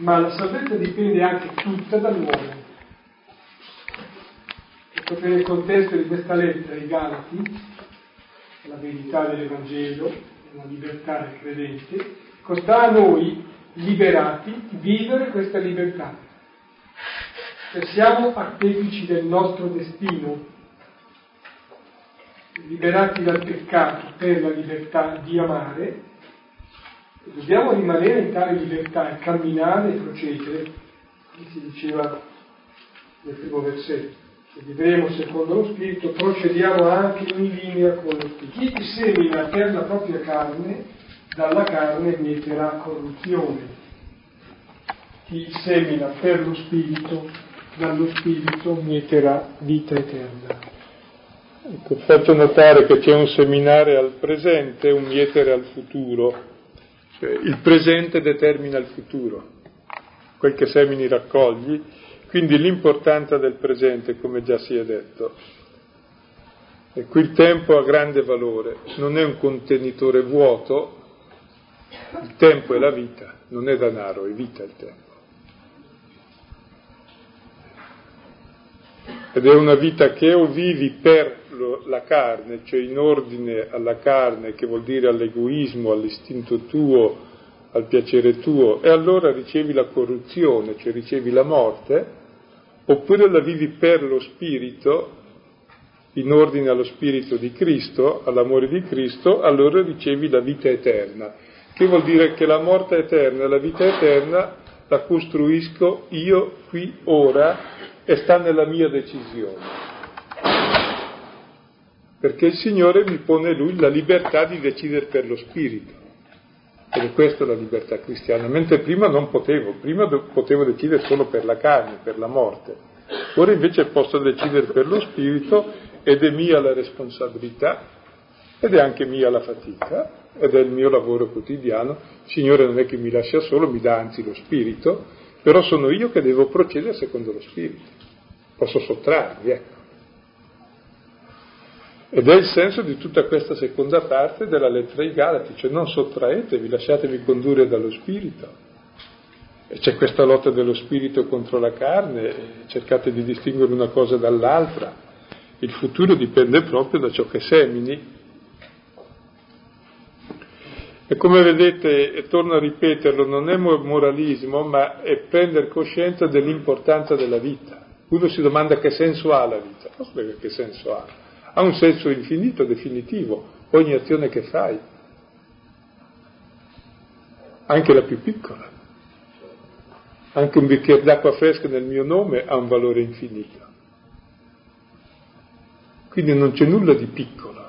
Ma la salvezza dipende anche tutta dall'uomo proprio nel contesto di questa lettera ai Galati, la verità dell'Evangelo, la libertà del credente, costa a noi, liberati, vivere questa libertà. Cioè siamo artefici del nostro destino, liberati dal peccato per la libertà di amare, dobbiamo rimanere in tale libertà e camminare e procedere, come si diceva nel primo versetto se vivremo secondo lo Spirito, procediamo anche in linea con lo Spirito. Chi semina per la propria carne, dalla carne mieterà corruzione. Chi semina per lo Spirito, dallo Spirito mieterà vita eterna. Ecco, faccio notare che c'è un seminare al presente e un mietere al futuro, il presente determina il futuro, quel che semini raccogli, quindi l'importanza del presente, come già si è detto. E qui il tempo ha grande valore, non è un contenitore vuoto, il tempo è la vita, non è denaro, è vita il tempo. Ed è una vita che o vivi per la carne, cioè in ordine alla carne, che vuol dire all'egoismo, all'istinto tuo, al piacere tuo, e allora ricevi la corruzione, cioè ricevi la morte, oppure la vivi per lo spirito, in ordine allo spirito di Cristo, all'amore di Cristo, allora ricevi la vita eterna, che vuol dire che la morte eterna e la vita eterna la costruisco io qui ora e sta nella mia decisione perché il Signore mi pone lui la libertà di decidere per lo spirito. Ed è questa la libertà cristiana, mentre prima non potevo, prima potevo decidere solo per la carne, per la morte. Ora invece posso decidere per lo spirito ed è mia la responsabilità ed è anche mia la fatica ed è il mio lavoro quotidiano. Il Signore non è che mi lascia solo, mi dà anzi lo spirito, però sono io che devo procedere secondo lo spirito. Posso sottrarmi, ecco. Ed è il senso di tutta questa seconda parte della lettera ai Galati, cioè non sottraetevi, lasciatevi condurre dallo Spirito. E c'è questa lotta dello Spirito contro la carne, cercate di distinguere una cosa dall'altra. Il futuro dipende proprio da ciò che semini. E come vedete, e torno a ripeterlo, non è moralismo, ma è prendere coscienza dell'importanza della vita. Uno si domanda che senso ha la vita, non spiega che senso ha ha un senso infinito, definitivo, ogni azione che fai, anche la più piccola. Anche un bicchiere d'acqua fresca nel mio nome ha un valore infinito. Quindi non c'è nulla di piccolo.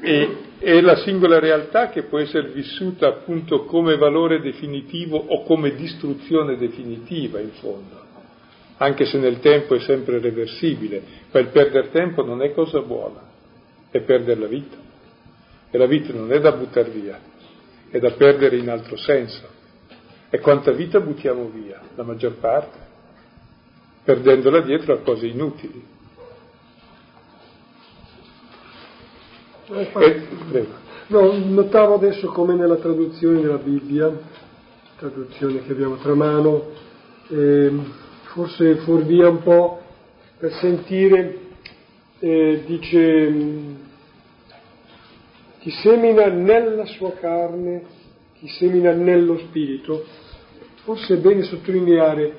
E, è la singola realtà che può essere vissuta appunto come valore definitivo o come distruzione definitiva in fondo anche se nel tempo è sempre reversibile, ma il perdere tempo non è cosa buona, è perdere la vita. E la vita non è da buttare via, è da perdere in altro senso. E quanta vita buttiamo via? La maggior parte, perdendola dietro a cose inutili. Eh, no, notavo adesso come nella traduzione della Bibbia, traduzione che abbiamo tra mano, eh, forse fuorvia un po' per sentire, eh, dice, chi semina nella sua carne, chi semina nello spirito, forse è bene sottolineare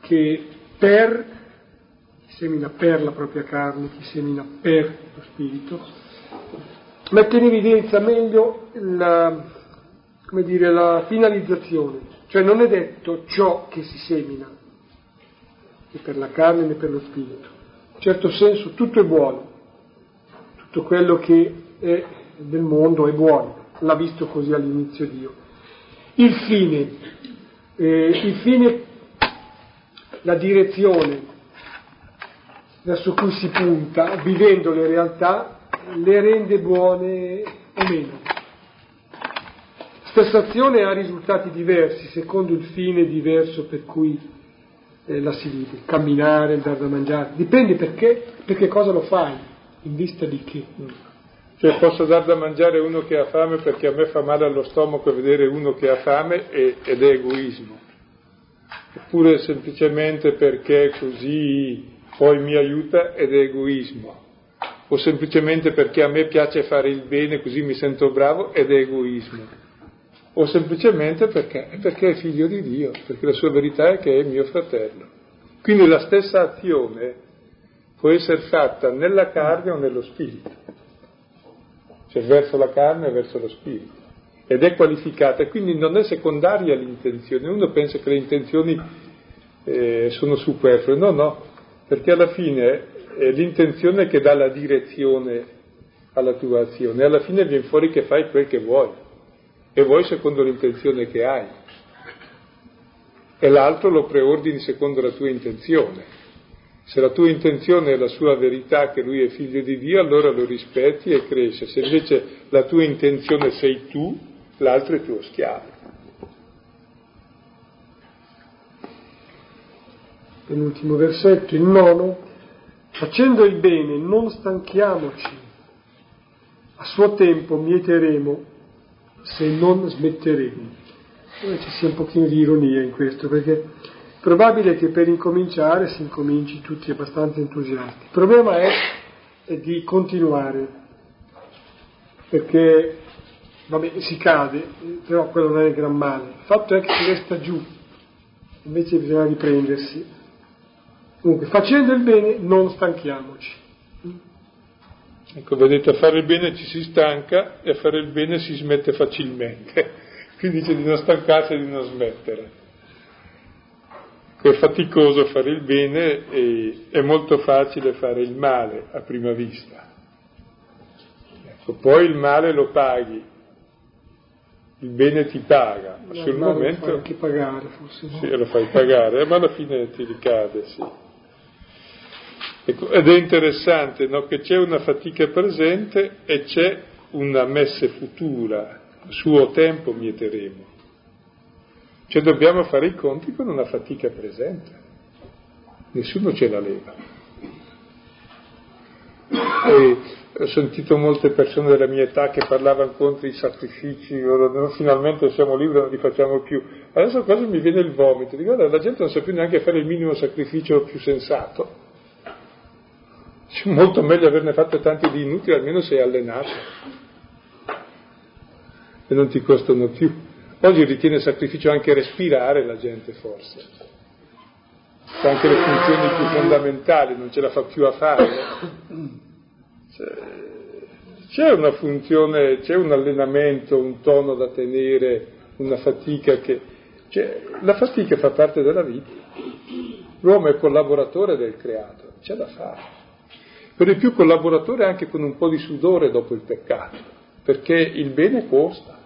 che per, chi semina per la propria carne, chi semina per lo spirito, mette in evidenza meglio la, dire, la finalizzazione, cioè non è detto ciò che si semina, né per la carne né per lo spirito. In certo senso tutto è buono, tutto quello che è del mondo è buono, l'ha visto così all'inizio Dio. Il fine, eh, il fine, la direzione verso cui si punta, vivendo le realtà, le rende buone o meno. Stessa azione ha risultati diversi secondo il fine diverso per cui eh, la si vive, camminare, dare da mangiare, dipende perché, perché cosa lo fai, in vista di che. Cioè posso dar da mangiare uno che ha fame perché a me fa male allo stomaco vedere uno che ha fame e, ed è egoismo, oppure semplicemente perché così poi mi aiuta ed è egoismo, o semplicemente perché a me piace fare il bene così mi sento bravo ed è egoismo o semplicemente perché? perché è figlio di Dio, perché la sua verità è che è mio fratello. Quindi la stessa azione può essere fatta nella carne o nello spirito, cioè verso la carne e verso lo spirito, ed è qualificata, quindi non è secondaria l'intenzione. Uno pensa che le intenzioni eh, sono superflue, no, no, perché alla fine è l'intenzione che dà la direzione alla tua azione, alla fine viene fuori che fai quel che vuoi e vuoi secondo l'intenzione che hai, e l'altro lo preordini secondo la tua intenzione. Se la tua intenzione è la sua verità, che lui è figlio di Dio, allora lo rispetti e cresce. Se invece la tua intenzione sei tu, l'altro è tuo schiavo. Penultimo versetto, il nono, facendo il bene non stanchiamoci, a suo tempo mieteremo se non smetteremo. Dove ci sia un pochino di ironia in questo, perché è probabile che per incominciare si incominci tutti abbastanza entusiasti. Il problema è, è di continuare, perché vabbè, si cade, però quello non è il gran male. Il fatto è che si resta giù, invece bisogna riprendersi. Comunque, facendo il bene non stanchiamoci. Ecco, vedete, a fare il bene ci si stanca e a fare il bene si smette facilmente. Quindi dice di non stancarsi e di non smettere. È faticoso fare il bene e è molto facile fare il male a prima vista. Ecco, poi il male lo paghi, il bene ti paga, ma sul momento... Lo fai anche pagare forse. No? Sì, lo fai pagare, ma alla fine ti ricade, sì. Ecco, ed è interessante no, che c'è una fatica presente e c'è una messe futura, suo tempo mieteremo. Cioè dobbiamo fare i conti con una fatica presente, nessuno ce la leva. E ho sentito molte persone della mia età che parlavano contro i sacrifici, finalmente siamo liberi, non li facciamo più. Adesso quasi mi viene il vomito, dico la gente non sa più neanche fare il minimo sacrificio più sensato. C'è molto meglio averne fatto tanti di inutili, almeno sei allenato e non ti costano più. Oggi ritiene sacrificio anche respirare la gente forse. Anche le funzioni più fondamentali, non ce la fa più a fare. C'è una funzione, c'è un allenamento, un tono da tenere, una fatica che... Cioè, la fatica fa parte della vita. L'uomo è collaboratore del creato, c'è da fare. Per di più collaboratore anche con un po' di sudore dopo il peccato, perché il bene costa.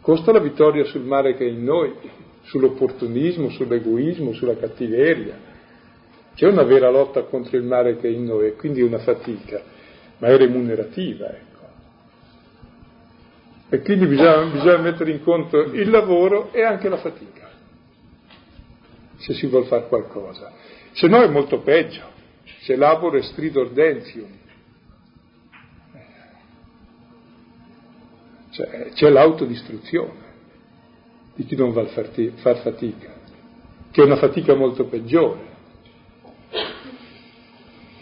Costa la vittoria sul male che è in noi, sull'opportunismo, sull'egoismo, sulla cattiveria. C'è una vera lotta contro il male che è in noi quindi una fatica, ma è remunerativa, ecco. E quindi bisogna, bisogna mettere in conto il lavoro e anche la fatica, se si vuole fare qualcosa. Se no è molto peggio, se laboro è stridor dentium, Cioè, c'è l'autodistruzione di chi non va a far fatica, che è una fatica molto peggiore.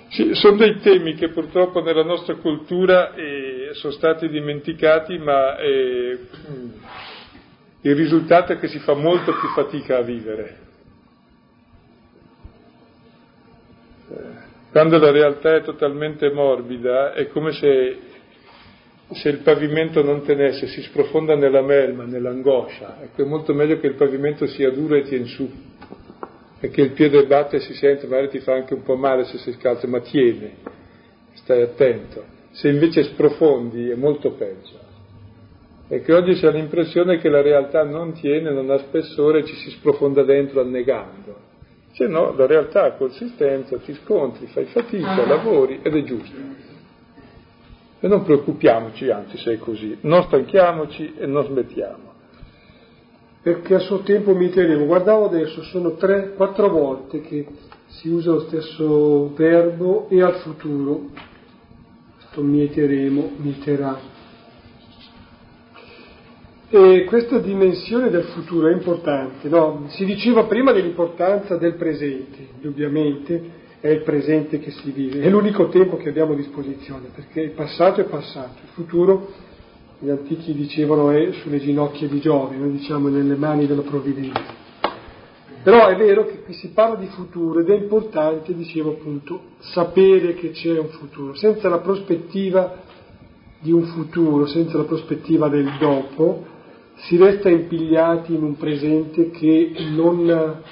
Sì, sono dei temi che purtroppo nella nostra cultura eh, sono stati dimenticati, ma eh, il risultato è che si fa molto più fatica a vivere. Quando la realtà è totalmente morbida, è come se se il pavimento non tenesse, si sprofonda nella melma, nell'angoscia. Ecco, è molto meglio che il pavimento sia duro e tieni su, e che il piede batte e si sente, magari ti fa anche un po' male se sei scalzo, ma tiene, stai attento. Se invece sprofondi è molto peggio. E che oggi si ha l'impressione che la realtà non tiene, non ha spessore, ci si sprofonda dentro annegando. Se no, la realtà consistenza, ti scontri, fai fatica, lavori ed è giusto. E non preoccupiamoci, anzi, se è così, non stanchiamoci e non smettiamo. Perché a suo tempo mieteremo. Guardavo adesso, sono tre, quattro volte che si usa lo stesso verbo e al futuro. Questo mieteremo, mieterà. E questa dimensione del futuro è importante. No? Si diceva prima dell'importanza del presente, indubbiamente, è il presente che si vive, è l'unico tempo che abbiamo a disposizione, perché il passato è passato, il futuro, gli antichi dicevano, è sulle ginocchia di Giove, noi diciamo nelle mani della provvidenza. Però è vero che qui si parla di futuro ed è importante, dicevo appunto, sapere che c'è un futuro. Senza la prospettiva di un futuro, senza la prospettiva del dopo, si resta impigliati in un presente che non,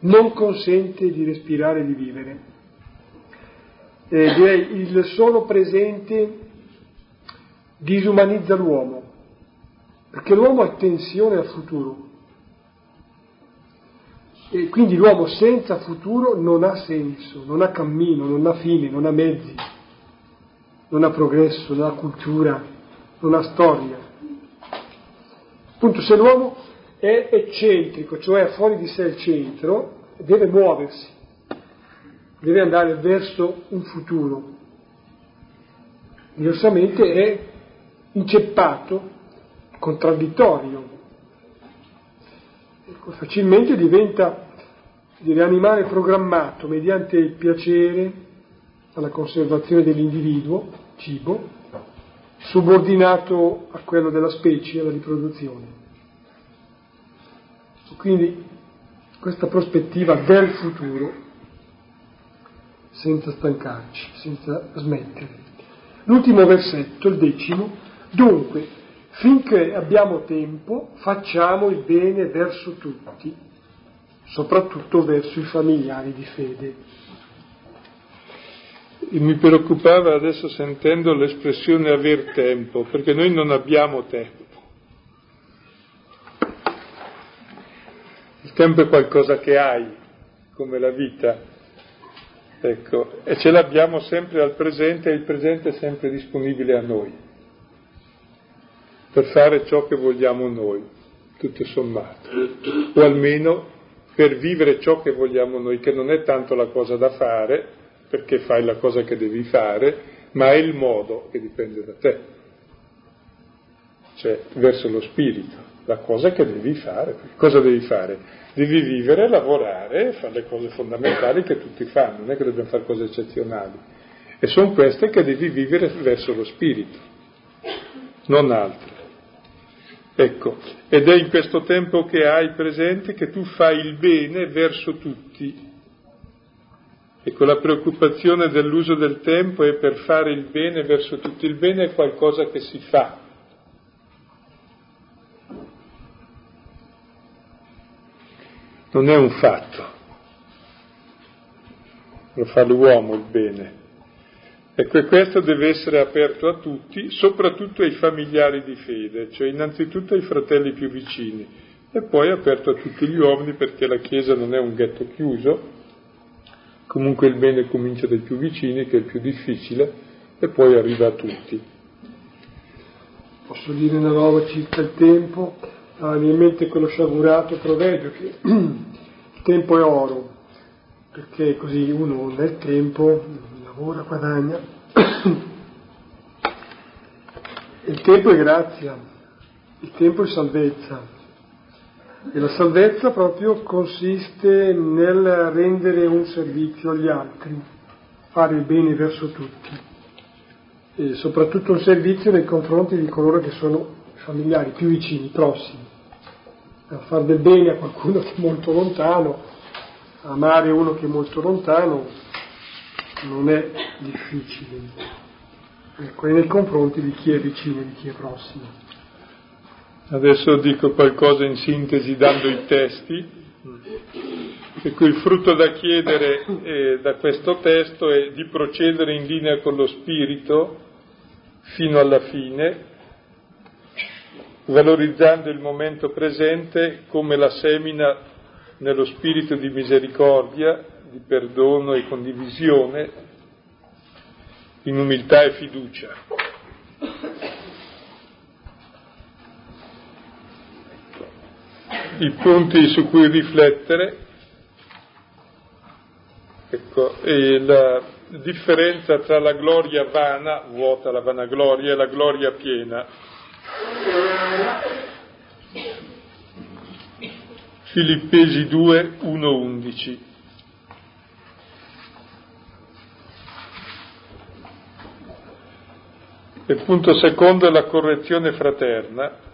non consente di respirare e di vivere eh, direi il solo presente disumanizza l'uomo, perché l'uomo ha tensione al futuro. E quindi l'uomo senza futuro non ha senso, non ha cammino, non ha fine, non ha mezzi, non ha progresso, non ha cultura, non ha storia. Appunto, se l'uomo è eccentrico, cioè fuori di sé il centro, deve muoversi, deve andare verso un futuro. Diversamente è inceppato, contraddittorio, ecco, facilmente diventa dire, animale programmato mediante il piacere alla conservazione dell'individuo, cibo, subordinato a quello della specie, alla riproduzione. Quindi questa prospettiva del futuro senza stancarci, senza smettere. L'ultimo versetto, il decimo, dunque, finché abbiamo tempo, facciamo il bene verso tutti, soprattutto verso i familiari di fede. Mi preoccupava adesso sentendo l'espressione aver tempo, perché noi non abbiamo tempo. Il tempo è qualcosa che hai, come la vita, ecco, e ce l'abbiamo sempre al presente e il presente è sempre disponibile a noi, per fare ciò che vogliamo noi, tutto sommato, o almeno per vivere ciò che vogliamo noi, che non è tanto la cosa da fare, perché fai la cosa che devi fare, ma è il modo che dipende da te, cioè verso lo spirito la cosa che devi fare. Cosa devi fare? Devi vivere, lavorare, fare le cose fondamentali che tutti fanno, non è che dobbiamo fare cose eccezionali. E sono queste che devi vivere verso lo spirito, non altre. Ecco, ed è in questo tempo che hai presente che tu fai il bene verso tutti. Ecco, la preoccupazione dell'uso del tempo è per fare il bene verso tutti. Il bene è qualcosa che si fa, non è un fatto, lo fa l'uomo il bene. Ecco, e questo deve essere aperto a tutti, soprattutto ai familiari di fede, cioè innanzitutto ai fratelli più vicini, e poi aperto a tutti gli uomini perché la Chiesa non è un ghetto chiuso, comunque il bene comincia dai più vicini, che è il più difficile, e poi arriva a tutti. Posso dire una roba circa il tempo? ha in mente quello sciagurato proverbio che il tempo è oro, perché così uno nel tempo lavora, guadagna. Il tempo è grazia, il tempo è salvezza. E la salvezza proprio consiste nel rendere un servizio agli altri, fare il bene verso tutti, e soprattutto un servizio nei confronti di coloro che sono familiari più vicini, prossimi a fare del bene a qualcuno che è molto lontano, amare uno che è molto lontano non è difficile. Ecco, è nei confronti di chi è vicino e di chi è prossimo. Adesso dico qualcosa in sintesi dando i testi, per cui il frutto da chiedere eh, da questo testo è di procedere in linea con lo spirito fino alla fine, valorizzando il momento presente come la semina nello spirito di misericordia, di perdono e condivisione, in umiltà e fiducia. I punti su cui riflettere, ecco, e la differenza tra la gloria vana, vuota la vanagloria, e la gloria piena. Filippesi 2, 1, 11. Il punto secondo è la correzione fraterna.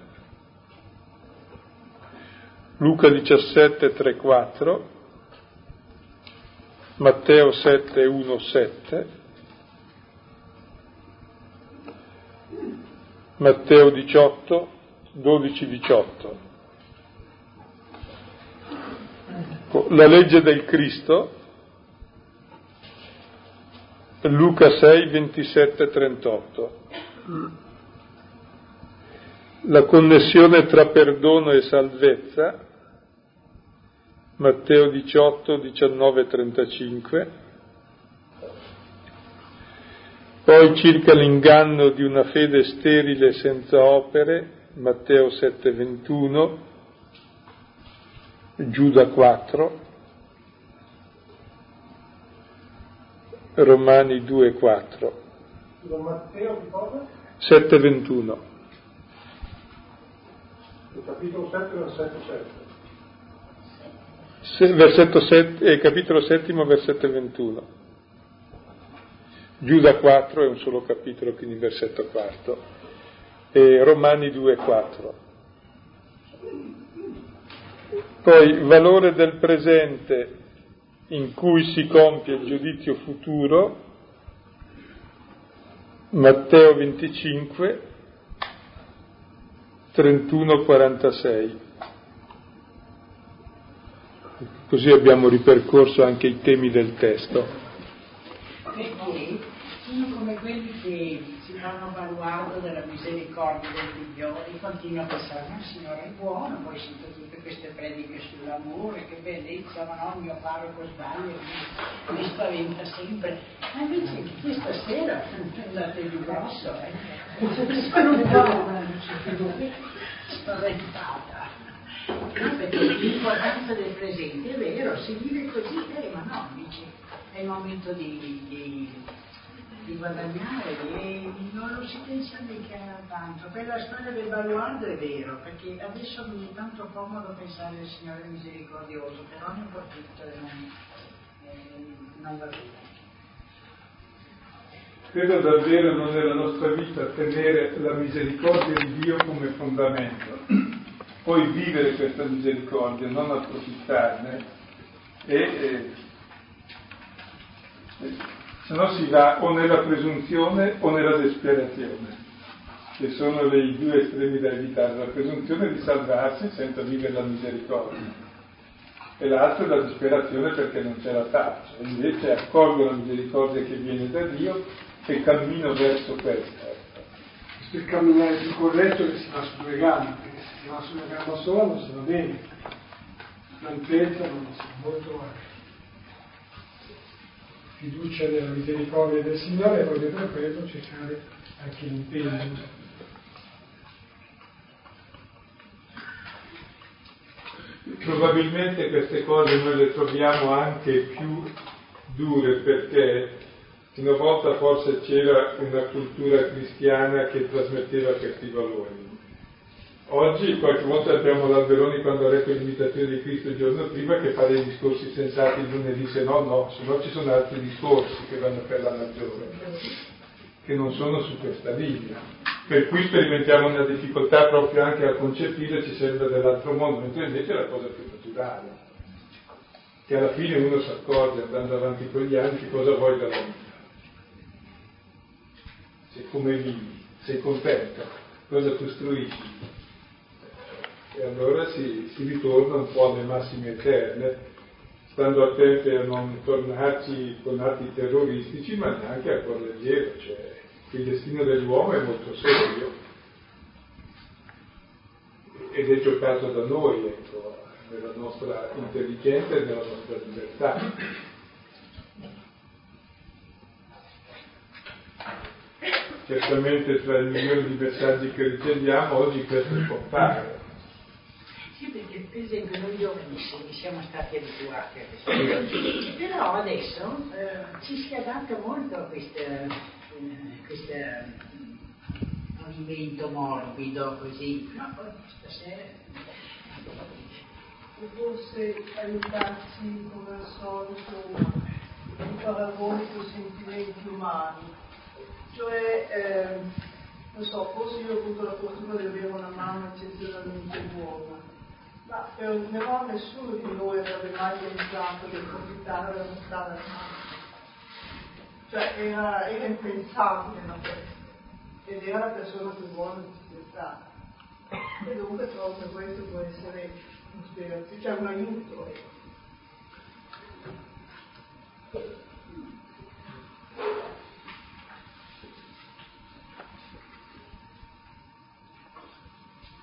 Luca 17, 3, 4, Matteo 7, 1, 7, Matteo 18, 12, 18. La legge del Cristo, Luca 6, 27, 38. La connessione tra perdono e salvezza, Matteo 18, 19, 35. Poi circa l'inganno di una fede sterile senza opere, Matteo 7, 21, Giuda 4, Romani 2, 4. Matteo che cosa? 7, 21. Capitolo 7, versetto 7. Se, versetto 7, eh, capitolo 7, versetto 21. Giuda 4 è un solo capitolo, quindi versetto 4. E Romani 2, 4. Poi valore del presente in cui si compie il giudizio futuro, Matteo 25, 31, 46. Così abbiamo ripercorso anche i temi del testo. Perché sono come quelli che fanno baluardo della misericordia del figlio e continuano a pensare, ma il Signore è buono, poi sento tutte queste prediche sull'amore, che bellezza, ma no, il mio parroco sbaglia, mi, mi spaventa sempre. Ma invece questa sera andate di grosso, eh? Sono un po' spaventata. Perché l'importanza del presente è vero, si vive così, eh, ma no, dice, è il momento di, di, di guadagnare e non lo si pensa mica tanto. Per la storia del baluardo è vero, perché adesso mi è tanto comodo pensare al Signore misericordioso, però non può tutto e non, eh, non va bene. Credo davvero non nella nostra vita tenere la misericordia di Dio come fondamento poi vivere questa misericordia, non approfittarne e, e, se no si va o nella presunzione o nella disperazione, che sono i due estremi da evitare, la presunzione di salvarsi senza vivere la misericordia e l'altro è la disperazione perché non c'è la taccia, invece accolgo la misericordia che viene da Dio e cammino verso questa. Il camminare più corretto che si fa su due gambe si va sulla gamba sola non si va bene, l'altezza non si va molto male. Fiducia nella misericordia del Signore e proprio per quello cercare anche l'impegno. Probabilmente queste cose noi le troviamo anche più dure perché una volta forse c'era una cultura cristiana che trasmetteva questi valori Oggi qualche volta abbiamo l'Alberoni quando ha letto l'imitazione di Cristo il giorno prima che fa dei discorsi sensati il lunedì, se no no, se no ci sono altri discorsi che vanno per la maggiore, che non sono su questa linea. Per cui sperimentiamo una difficoltà proprio anche a concepire, ci sembra dell'altro mondo, mentre invece è la cosa più naturale. Che alla fine uno si accorge andando avanti con gli anni che cosa vuoi dalla vita. Se come vivi, sei contento, cosa costruisci e allora si, si ritorna un po' alle massime eterne, stando attenti a non tornarci con atti terroristici, ma neanche a cuor leggero, cioè il destino dell'uomo è molto serio ed è giocato da noi, ecco, nella nostra intelligenza e nella nostra libertà. Certamente tra i milioni di messaggi che riceviamo oggi questo compare sì, perché per esempio noi giovanissimi siamo stati abituati a questo, però adesso eh, ci si adatta molto a questo eh, movimento morbido così. No, stasera forse aiutarci come al solito in paragoni con sentimenti umani. Cioè, eh, non so, forse io ho avuto la fortuna di avere una mamma eccezionalmente buona, ma eh, però nessuno di noi avrebbe mai pensato di approfittare della strada Cioè era, era impensabile una questo. Ed era la persona più buona di città. E dunque trovo che questo può essere un'ispirazione, cioè un aiuto.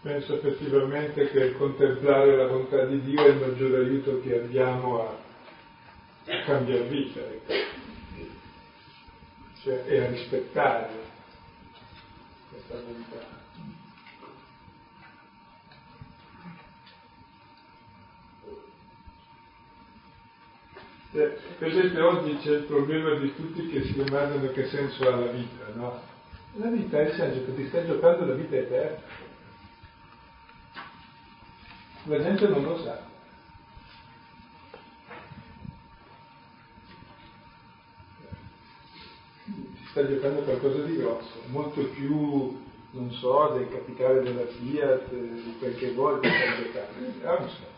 Penso effettivamente che contemplare la bontà di Dio è il maggiore aiuto che abbiamo a, a cambiare vita, ecco. cioè, e a rispettare questa bontà. Vedete, oggi c'è il problema di tutti che si domandano che senso ha la vita, no? La vita è il senso che ti stai giocando la vita eterna. La gente non lo sa. Si sta giocando qualcosa di grosso, molto più, non so, del capitale della Fiat, di quel che vuoi, sta giocando. Ha un senso.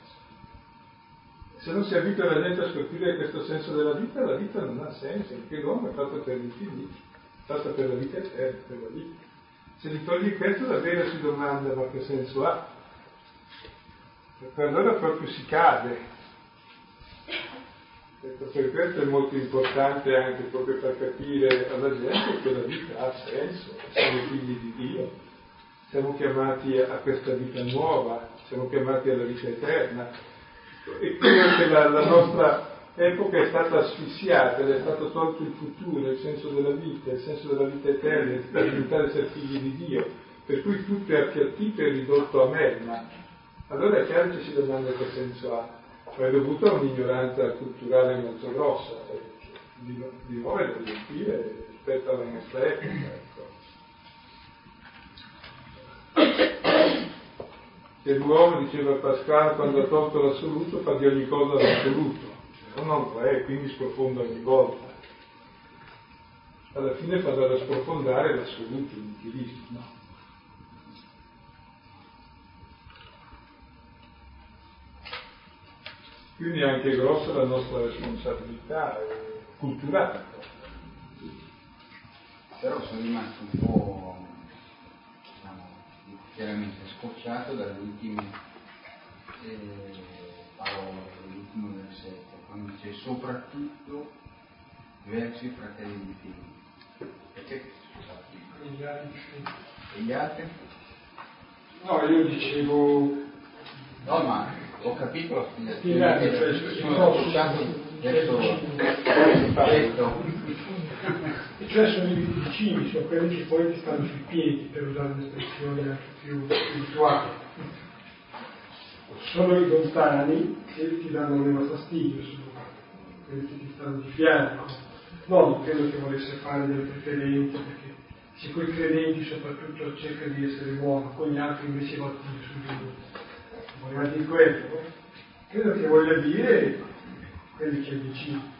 Se non si abita la gente a scoprire questo senso della vita, la vita non ha senso, perché l'uomo è fatto per l'infinito, è fatto per la vita eterna, per la vita. Se gli togli questo davvero si domanda ma che senso ha? Per allora proprio si cade. Ecco, per questo è molto importante anche proprio far capire alla gente che la vita ha senso, siamo figli di Dio, siamo chiamati a questa vita nuova, siamo chiamati alla vita eterna e credo che la, la, nostra epoca è stata asfissiata, è stato tolto il futuro, il senso della vita, il senso della vita eterna, per diventare essere figli di Dio, per cui tutto è appiattito e ridotto a melma. Allora è chiaro che si domanda che senso ha, ma è dovuto a un'ignoranza culturale molto grossa, eh, di, di nuovo è da riempire rispetto alla nostra epoca. Ecco che l'uomo, diceva Pascal, quando ha tolto l'assoluto fa di ogni cosa l'assoluto, cioè, non lo è, quindi sprofonda ogni volta. Alla fine fa da sprofondare l'assoluto, il nichilismo. No? Quindi è anche grossa la nostra responsabilità culturale. Però sono rimasto un po' chiaramente scocciato dalle ultime eh, parole, dall'ultimo versetto, quando dice soprattutto verso i fratelli di figli. Perché scusate? E gli altri? No, io dicevo... No, ma ho capito la spiegazione. Sono scocciato verso e cioè sono i vicini, sono quelli che poi ti stanno sui piedi, per usare un'espressione anche più spirituale. Sono i lontani che ti danno meno fastidio, sono quelli che ti stanno di fianco. No, non credo che volesse fare delle preferenze, perché se quei credenti soprattutto cerca di essere buono, con gli altri invece va su di lui. Voleva dire quello? Credo che voglia dire quelli che vicini.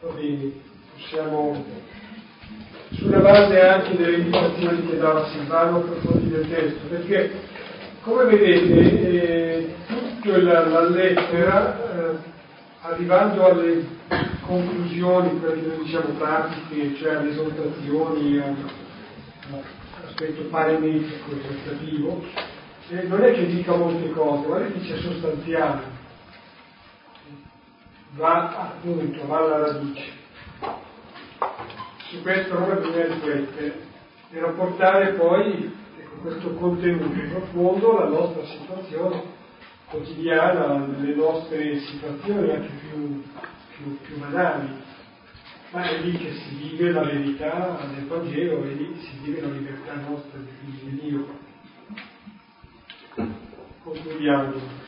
Va bene, possiamo, sulla base anche delle indicazioni che dava Silvano, approfondire il testo, perché come vedete eh, tutta la, la, lettera, eh, arrivando alle conclusioni, quelle che noi diciamo pratiche, cioè alle esortazioni, all'aspetto parametico esortativo, eh, non è che dica molte cose, ma le dice sostanziali va appunto, va alla radice. Su questo allora bisogna riflettere e rapportare poi ecco, questo contenuto profondo alla nostra situazione quotidiana, alle nostre situazioni anche più, più, più banali. Ma è lì che si vive la verità del Vangelo, è lì che si vive la libertà nostra di Dio. obrigado